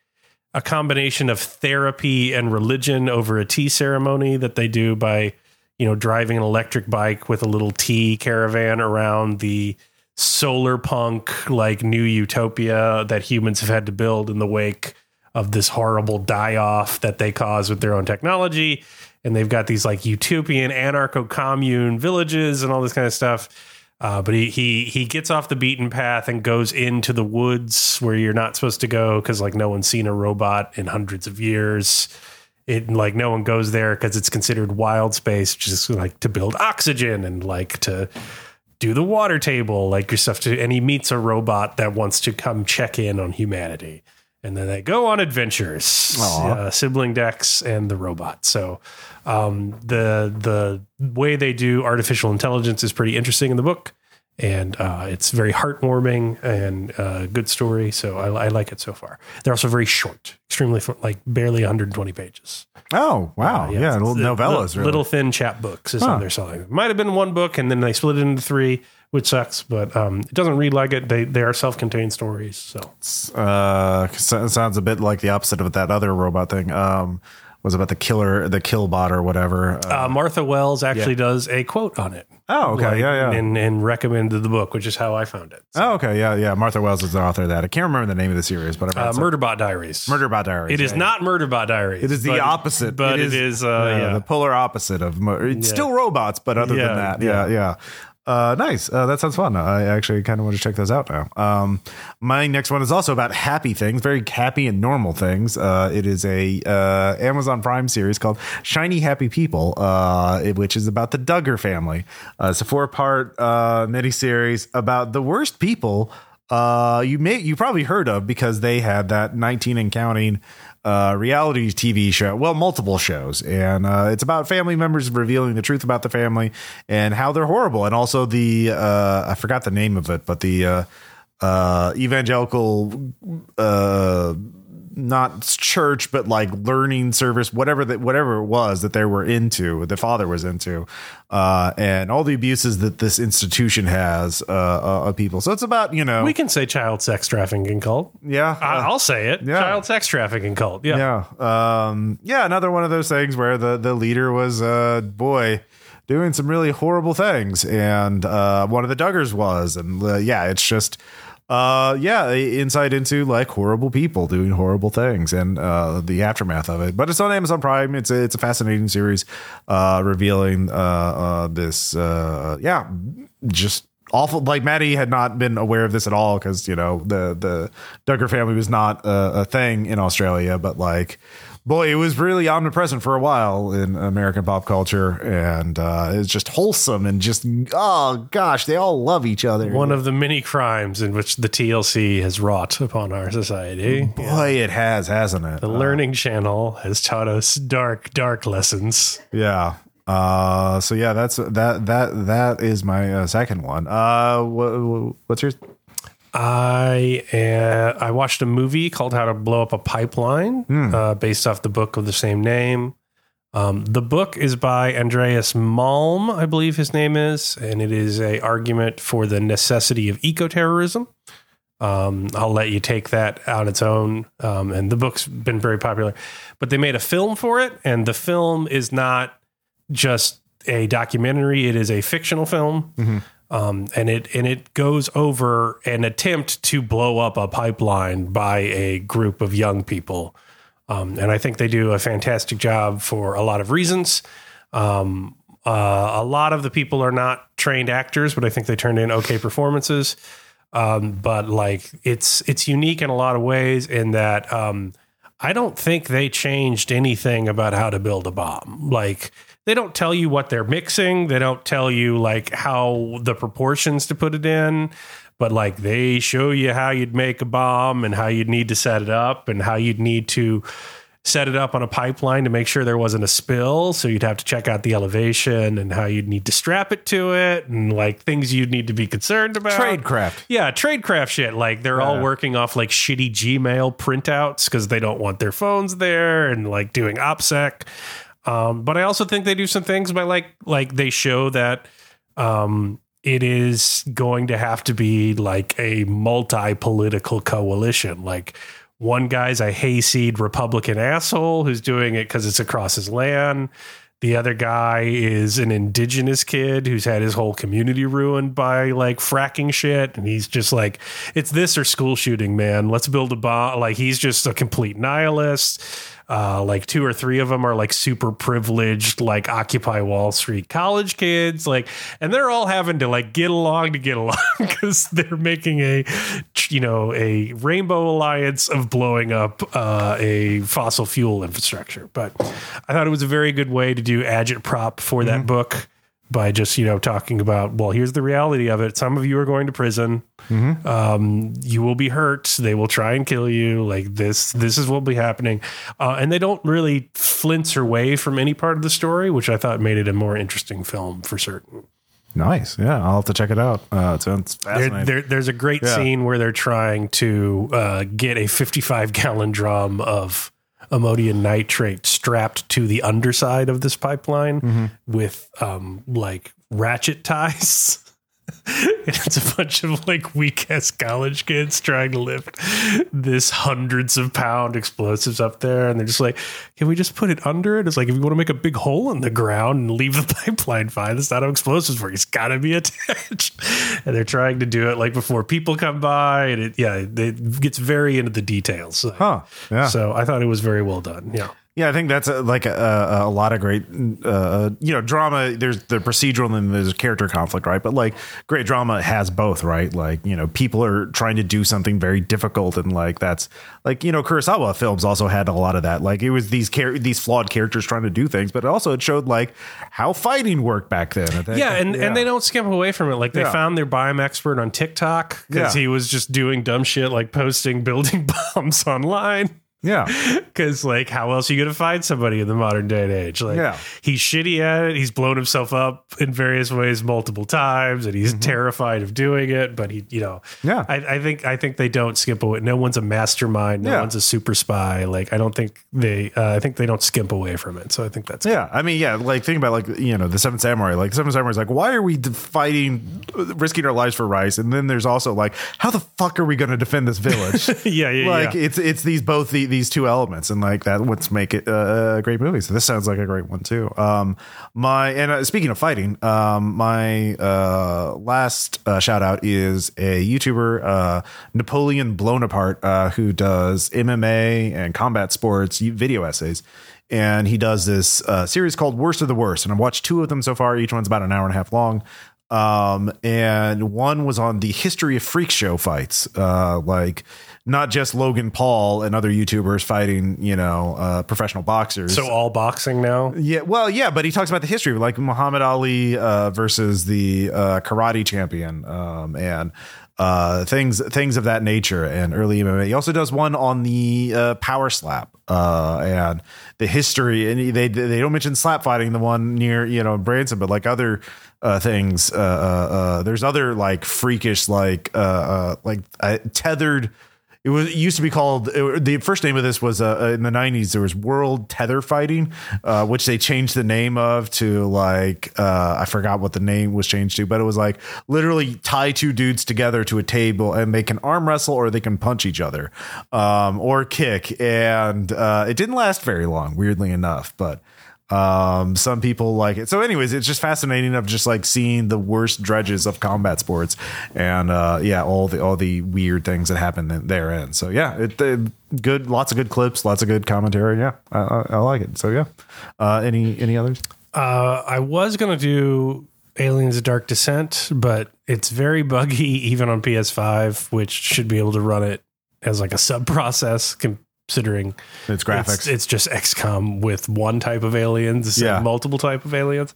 S2: a combination of therapy and religion over a tea ceremony that they do by, you know, driving an electric bike with a little tea caravan around the solar punk like new utopia that humans have had to build in the wake of this horrible die off that they cause with their own technology. And they've got these like utopian anarcho commune villages and all this kind of stuff. Uh, but he, he he gets off the beaten path and goes into the woods where you're not supposed to go because like no one's seen a robot in hundreds of years. It like no one goes there because it's considered wild space, just like to build oxygen and like to do the water table, like your stuff to. And he meets a robot that wants to come check in on humanity, and then they go on adventures. Uh, sibling Dex and the robot. So um, the the way they do artificial intelligence is pretty interesting in the book, and uh, it's very heartwarming and uh, good story. So I, I like it so far. They're also very short, extremely like barely 120 pages.
S1: Oh wow,
S2: Uh,
S1: yeah,
S2: it's-
S1: little novellas,
S2: the
S1: really.
S2: little thin chapbooks is
S1: Huh.
S2: how they're selling. It might have been one book, and then they split it into three, which sucks. But um, it doesn't read like it. They they are self contained stories. So
S1: uh, so- sounds a bit like the opposite of that other robot thing. Um, was about the killer, the killbot or whatever. Uh,
S2: uh, Martha Wells actually
S1: yeah.
S2: does a quote on it.
S1: oh, okay,
S2: like,
S1: yeah, yeah.
S2: and and recommended the book, which is how I found it.
S1: oh, okay, yeah, yeah. Martha Wells is the author of that. I can't remember the name of the series, but
S2: Uh, Murderbot Diaries.
S1: Murderbot Diaries.
S2: It is
S1: yeah,
S2: not Murderbot Diaries.
S1: It is the
S2: but-
S1: opposite,
S2: but it is. uh, yeah.
S1: the polar opposite of. mo- It's
S2: Yeah.
S1: still robots, but other
S2: Yeah,
S1: than that, yeah, yeah. Uh, nice. Uh, that sounds fun. I actually kind of want to check those out now. Um, my next one is also about happy things, very happy and normal things. Uh, it is a uh, Amazon Prime series called Shiny Happy People, uh, which is about the Duggar family. Uh, it's a four part uh, miniseries about the worst people you may you probably heard of because they had that 19 and counting uh, reality TV show. Well, multiple shows, and uh, it's about family members revealing the truth about the family and how they're horrible, and also the uh, I forgot the name of it, but the uh, uh, evangelical. Not church, but like learning service, whatever that whatever it was that they were into, the father was into, uh, and all the abuses that this institution has uh, uh, of people. So it's about you know,
S2: We can say child sex trafficking cult.
S1: yeah,
S2: I- I'll say it.
S1: yeah.
S2: Child sex trafficking cult. Yeah.
S1: yeah, um, yeah, another one of those things where the the leader was uh, boy doing some really horrible things, and uh, one of the Duggars was, and yeah, it's just. Uh yeah, insight into like horrible people doing horrible things and uh the aftermath of it. But it's on Amazon Prime. It's a, it's a fascinating series uh revealing uh uh this uh yeah, just awful like Maddie had not been aware of this at all cuz you know the the Duggar family was not a, a thing in Australia, but like boy, it was really omnipresent for a while in American pop culture and uh it's just wholesome and just oh gosh, they all love each other.
S2: One of the many crimes in which the TLC has wrought upon our society.
S1: Boy, it has, hasn't it?
S2: The Learning Channel has taught us dark, dark lessons.
S1: Yeah. Uh, so yeah, that's that that that is my uh, second one. Uh, wha- what's yours?
S2: I uh, I watched a movie called How to Blow Up a Pipeline, uh, based off the book of the same name. Um, the book is by Andreas Malm, I believe his name is, and it is a argument for the necessity of ecoterrorism. Um, I'll let you take that on its own. Um, and the book's been very popular, but they made a film for it, and the film is not just a documentary; it is a fictional film um, and it and it goes over an attempt to blow up a pipeline by a group of young people, um, and I think they do a fantastic job for a lot of reasons. Um, uh, a lot of the people are not trained actors, but I think they turned in okay performances. Um, but like it's it's unique in a lot of ways in that um, I don't think they changed anything about how to build a bomb. Like they don't tell you what they're mixing. They don't tell you like how the proportions to put it in, but like they show you how you'd make a bomb and how you'd need to set it up and how you'd need to set it up on a pipeline to make sure there wasn't a spill. So you'd have to check out the elevation and how you'd need to strap it to it and like things you'd need to be concerned about.
S1: Tradecraft.
S2: Yeah, tradecraft shit. Like they're all working off like shitty Gmail printouts because they don't want their phones there and like doing OPSEC. Um, but I also think they do some things by like like they show that um, it is going to have to be like a multi-political coalition. Like one guy's a hayseed Republican asshole who's doing it because it's across his land. The other guy is an indigenous kid who's had his whole community ruined by like fracking shit. And he's just like, it's this or school shooting, man. Let's build a bomb. Like, he's just a complete nihilist. Uh, like two or three of them are like super privileged, like Occupy Wall Street college kids, like, and they're all having to like get along to get along because they're making a, you know, a rainbow alliance of blowing up uh, a fossil fuel infrastructure. But I thought it was a very good way to do agitprop for that book by just you know talking about well here's the reality of it some of you are going to prison um, you will be hurt they will try and kill you like this this is what will be happening uh, and they don't really flinch away from any part of the story which i thought made it a more interesting film for certain
S1: Nice. Yeah, I'll have to check it out. Uh, it sounds
S2: there,
S1: fascinating.
S2: there, there's a great
S1: Yeah.
S2: scene where they're trying to uh, get a 55 gallon drum of ammonium nitrate strapped to the underside of this pipeline
S1: Mm-hmm.
S2: with um, like ratchet ties. and it's a bunch of like weak ass college kids trying to lift this hundreds of pound explosives up there. And they're just like, can we just put it under it? It's like, if you want to make a big hole in the ground and leave the pipeline fine, that's not how explosives work. It's got to be attached. and they're trying to do it like before people come by. And it, yeah, it gets very into the details.
S1: huh. Yeah.
S2: So I thought it was very well done. Yeah.
S1: Yeah, I think that's uh, uh, uh, a, like a, a, a lot of great, uh, you know, drama. There's the procedural and there's character conflict, right? But like great drama has both, right? Like you know, people are trying to do something very difficult, and like that's like you know, Kurosawa films also had a lot of that. Like it was these char- these flawed characters trying to do things, but also it showed like how fighting worked back then. Think-
S2: Yeah, and, and they don't skimp away from it. Like they
S1: Yeah.
S2: found their biome expert on TikTok because
S1: Yeah.
S2: he was just doing dumb shit like posting building bombs online.
S1: Yeah,
S2: Because like, how else are you gonna find somebody in the modern day and age? Like,
S1: Yeah.
S2: he's shitty at it. He's blown himself up in various ways multiple times, and he's terrified of doing it. But he, you know,
S1: Mm-hmm. Yeah.
S2: I, I think I think they don't skimp away. No one's a mastermind. No
S1: Yeah.
S2: one's a super spy. Like, I don't think they. Uh, I think they don't skimp away from it. So I think that's
S1: Yeah, I mean, yeah, like think about like you know the Seven Samurai. Like Seven Samurai is like, why are we fighting, risking our lives for rice? And then there's also like, how the fuck are we going to defend this village?
S2: yeah, yeah,
S1: like
S2: yeah.
S1: it's it's these both the, these two elements, and like that what's make it uh, a great movie. So this sounds like a great one too. Um, my and uh, speaking of fighting, um, my uh last uh, shout out is a YouTuber, uh, Napoleon Blown Apart, uh, who does MMA and combat sports video essays and he does this uh, series called Worst of the Worst. And I've watched two of them so far. Each one's about an hour and a half long. Um, and one was on the history of freak show fights, uh, like not just Logan Paul and other YouTubers fighting, you know, uh, professional boxers.
S2: so all boxing now.
S1: Yeah, well, yeah, but he talks about the history, like Muhammad Ali uh, versus the uh, karate champion, um, and uh, things things of that nature, and early MMA. He also does one on the uh, power slap uh, and the history, and they they don't mention slap fighting, the one near you know Branson, but like other uh, things. Uh, uh, uh, there's other like freakish, like uh, uh, like uh, tethered. It was it used to be called it- the first name of this was uh, in the 90s there was World Tether Fighting uh, which they changed the name of to like uh, I forgot what the name was changed to but it was like literally tie two dudes together to a table and they can arm wrestle or they can punch each other um, or kick. And uh, it didn't last very long weirdly enough but um some people like it. So anyways it's just fascinating of just like seeing the worst dredges of combat sports and uh yeah all the all the weird things that happen therein so yeah it, uh, good lots of good clips lots of good commentary. Yeah I, I, I like it. So yeah. Uh any any others?
S2: Uh, I was gonna do Aliens: Dark Descent, but it's very buggy even on PS5, which should be able to run it as like a sub process com- considering
S1: It's graphics.
S2: It's, it's just XCOM with one type of aliens,
S1: Yeah.
S2: multiple type of aliens.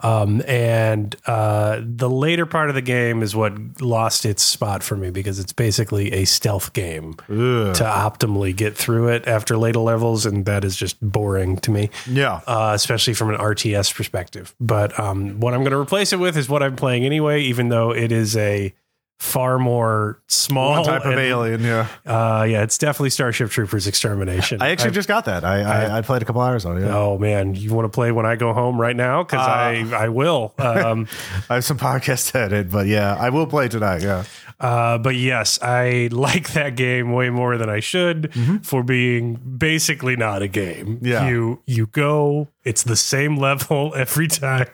S2: Um, and uh, the later part of the game is what lost its spot for me because it's basically a stealth game
S1: Ugh.
S2: to optimally get through it after later levels, and that is just boring to me
S1: yeah.
S2: uh, especially from an RTS perspective. But um, what I'm going to replace it with is what I'm playing anyway, even though it is a far more small
S1: One type of
S2: and,
S1: alien. Yeah.
S2: Uh, yeah, it's definitely Starship Troopers Extermination.
S1: I actually
S2: I've-
S1: just got that. I, I, I played a couple hours on it. Yeah.
S2: Oh man, you want to play when I go home right now? Because I I will. Um,
S1: I have some podcasts to edit, but yeah, I will play tonight. Yeah.
S2: Uh, but yes, I like that game way more than I should for being basically not a game.
S1: Yeah.
S2: You you go, it's the same level every time.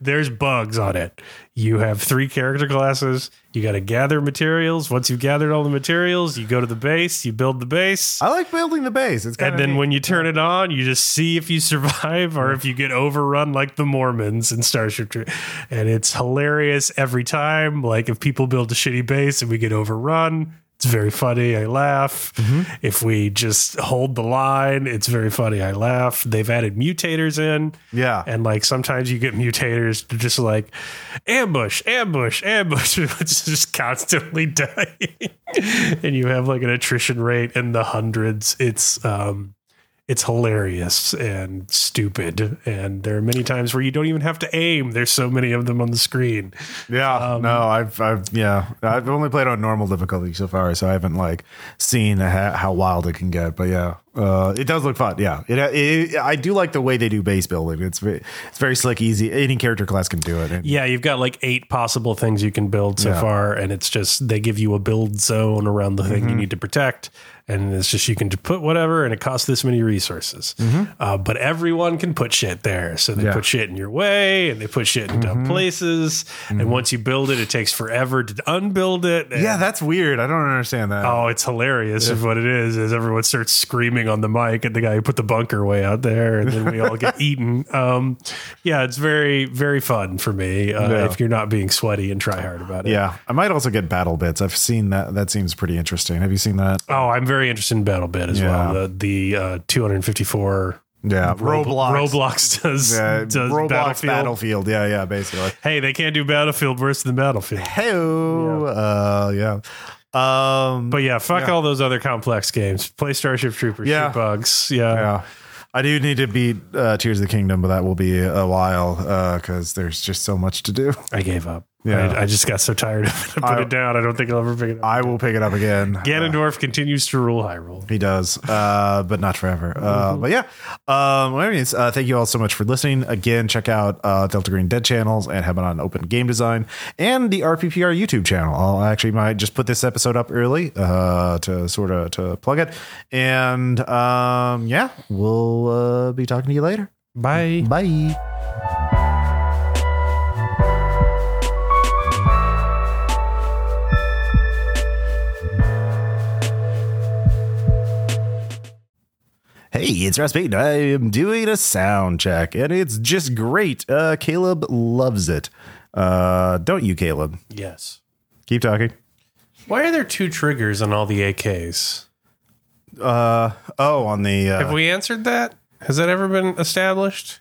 S2: There's bugs on it. You have three character classes. You got to gather materials. Once you've gathered all the materials, you go to the base, you build the base.
S1: I like building the base. It's
S2: And then when you turn it on, you just see if you survive or if you get overrun like the Mormons in Starship Troopers. And it's hilarious every time. Like if people build a shitty base and we get overrun, it's very funny. I laugh. If we just hold the line, it's very funny. I laugh. They've added mutators in.
S1: Yeah.
S2: And like sometimes you get mutators to just like ambush, ambush, ambush, is just constantly dying. and you have like an attrition rate in the hundreds. It's um it's hilarious and stupid. And there are many times where you don't even have to aim. There's so many of them on the screen.
S1: Yeah,
S2: Um,
S1: no, I've, I've, yeah, I've only played on normal difficulty so far, so I haven't like seen how, how wild it can get. But yeah, uh, it does look fun. Yeah, it, it, I do like the way they do base building. It's very, it's very slick, easy. Any character class can do it. And,
S2: Yeah, you've got like eight possible things you can build so
S1: Yeah.
S2: far, and it's just they give you a build zone around the
S1: Mm-hmm.
S2: thing you need to protect, and it's just you can put whatever, and it costs this many resources. Uh, but everyone can put shit there, so they
S1: Mm-hmm. Yeah. Mm-hmm.
S2: put shit in your way, and they put shit in dumb places, and once you build it, it takes forever to unbuild it.
S1: yeah, that's weird. I don't understand that.
S2: Oh, it's hilarious is what it is. Is everyone starts screaming on the mic at the guy who put the bunker way out there, and then we all get eaten. Um, yeah, it's very very fun for me uh,
S1: Yeah.
S2: if you're not being sweaty and try hard about it.
S1: Yeah, I might also get battle bits. I've seen that. That seems pretty interesting. Have you seen that?
S2: Oh, I'm very interested in BattleBit as
S1: Yeah.
S2: well. The the uh, 254
S1: Yeah, Roblox.
S2: Roblox does,
S1: Yeah,
S2: does
S1: Roblox
S2: Battlefield.
S1: Battlefield. Yeah, yeah, basically.
S2: Hey, they can't do Battlefield worse than Battlefield.
S1: Hey, uh, yeah. Um,
S2: But yeah, fuck all those other complex games. Play Starship Troopers,
S1: Yeah.
S2: shoot bugs. Yeah.
S1: Yeah. I do need to beat uh, Tears of the Kingdom, but that will be a while because there's just so much to do.
S2: I gave up.
S1: Yeah.
S2: I, I just got so tired of it. I put
S1: I-
S2: it down. I don't think I'll ever pick it up.
S1: I will pick it up again.
S2: Ganondorf continues to rule Hyrule.
S1: He does, uh, but not forever. Uh, but yeah, um, well, anyways, uh, thank you all so much for listening. Again, check out uh, Delta Green Dead channels and have it on Open Game Design and the RPPR YouTube channel. I'll actually might just put this episode up early uh, to sort of to plug it. And um, yeah, we'll uh, be talking to you later.
S2: Bye.
S1: Bye. Hey, it's Ross Payton. I am doing a sound check, and it's just great. Uh, Caleb loves it. Uh, don't you, Caleb?
S2: Yes.
S1: Keep talking.
S2: Why are there two triggers on all the AKs?
S1: Uh, oh, on the uh,
S2: Have we answered that? Has that ever been established?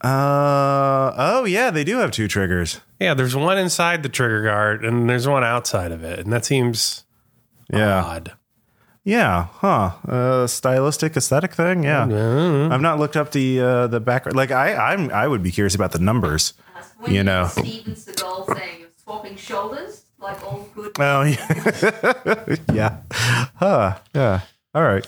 S1: uh, oh yeah, they do have two triggers.
S2: Yeah, there's one inside the trigger guard and there's one outside of it, and that seems
S1: Yeah,
S2: odd.
S1: Yeah, huh? Uh, stylistic aesthetic thing. Yeah, I've not looked up the uh, the background. Like I, I'm, I would be curious about the numbers.
S3: When
S1: You know.
S3: Steven Seagal saying swapping shoulders, like all good.
S1: Oh yeah, yeah, huh? Yeah. All right.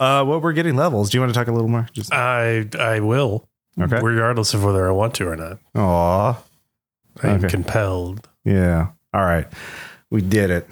S1: Uh, well, we're getting levels. Do you want to talk a little more? Just
S2: I I will,
S1: okay.
S2: regardless of whether I want to or not.
S1: Aw.
S2: I'm
S1: Okay.
S2: compelled.
S1: Yeah. All right. We did it.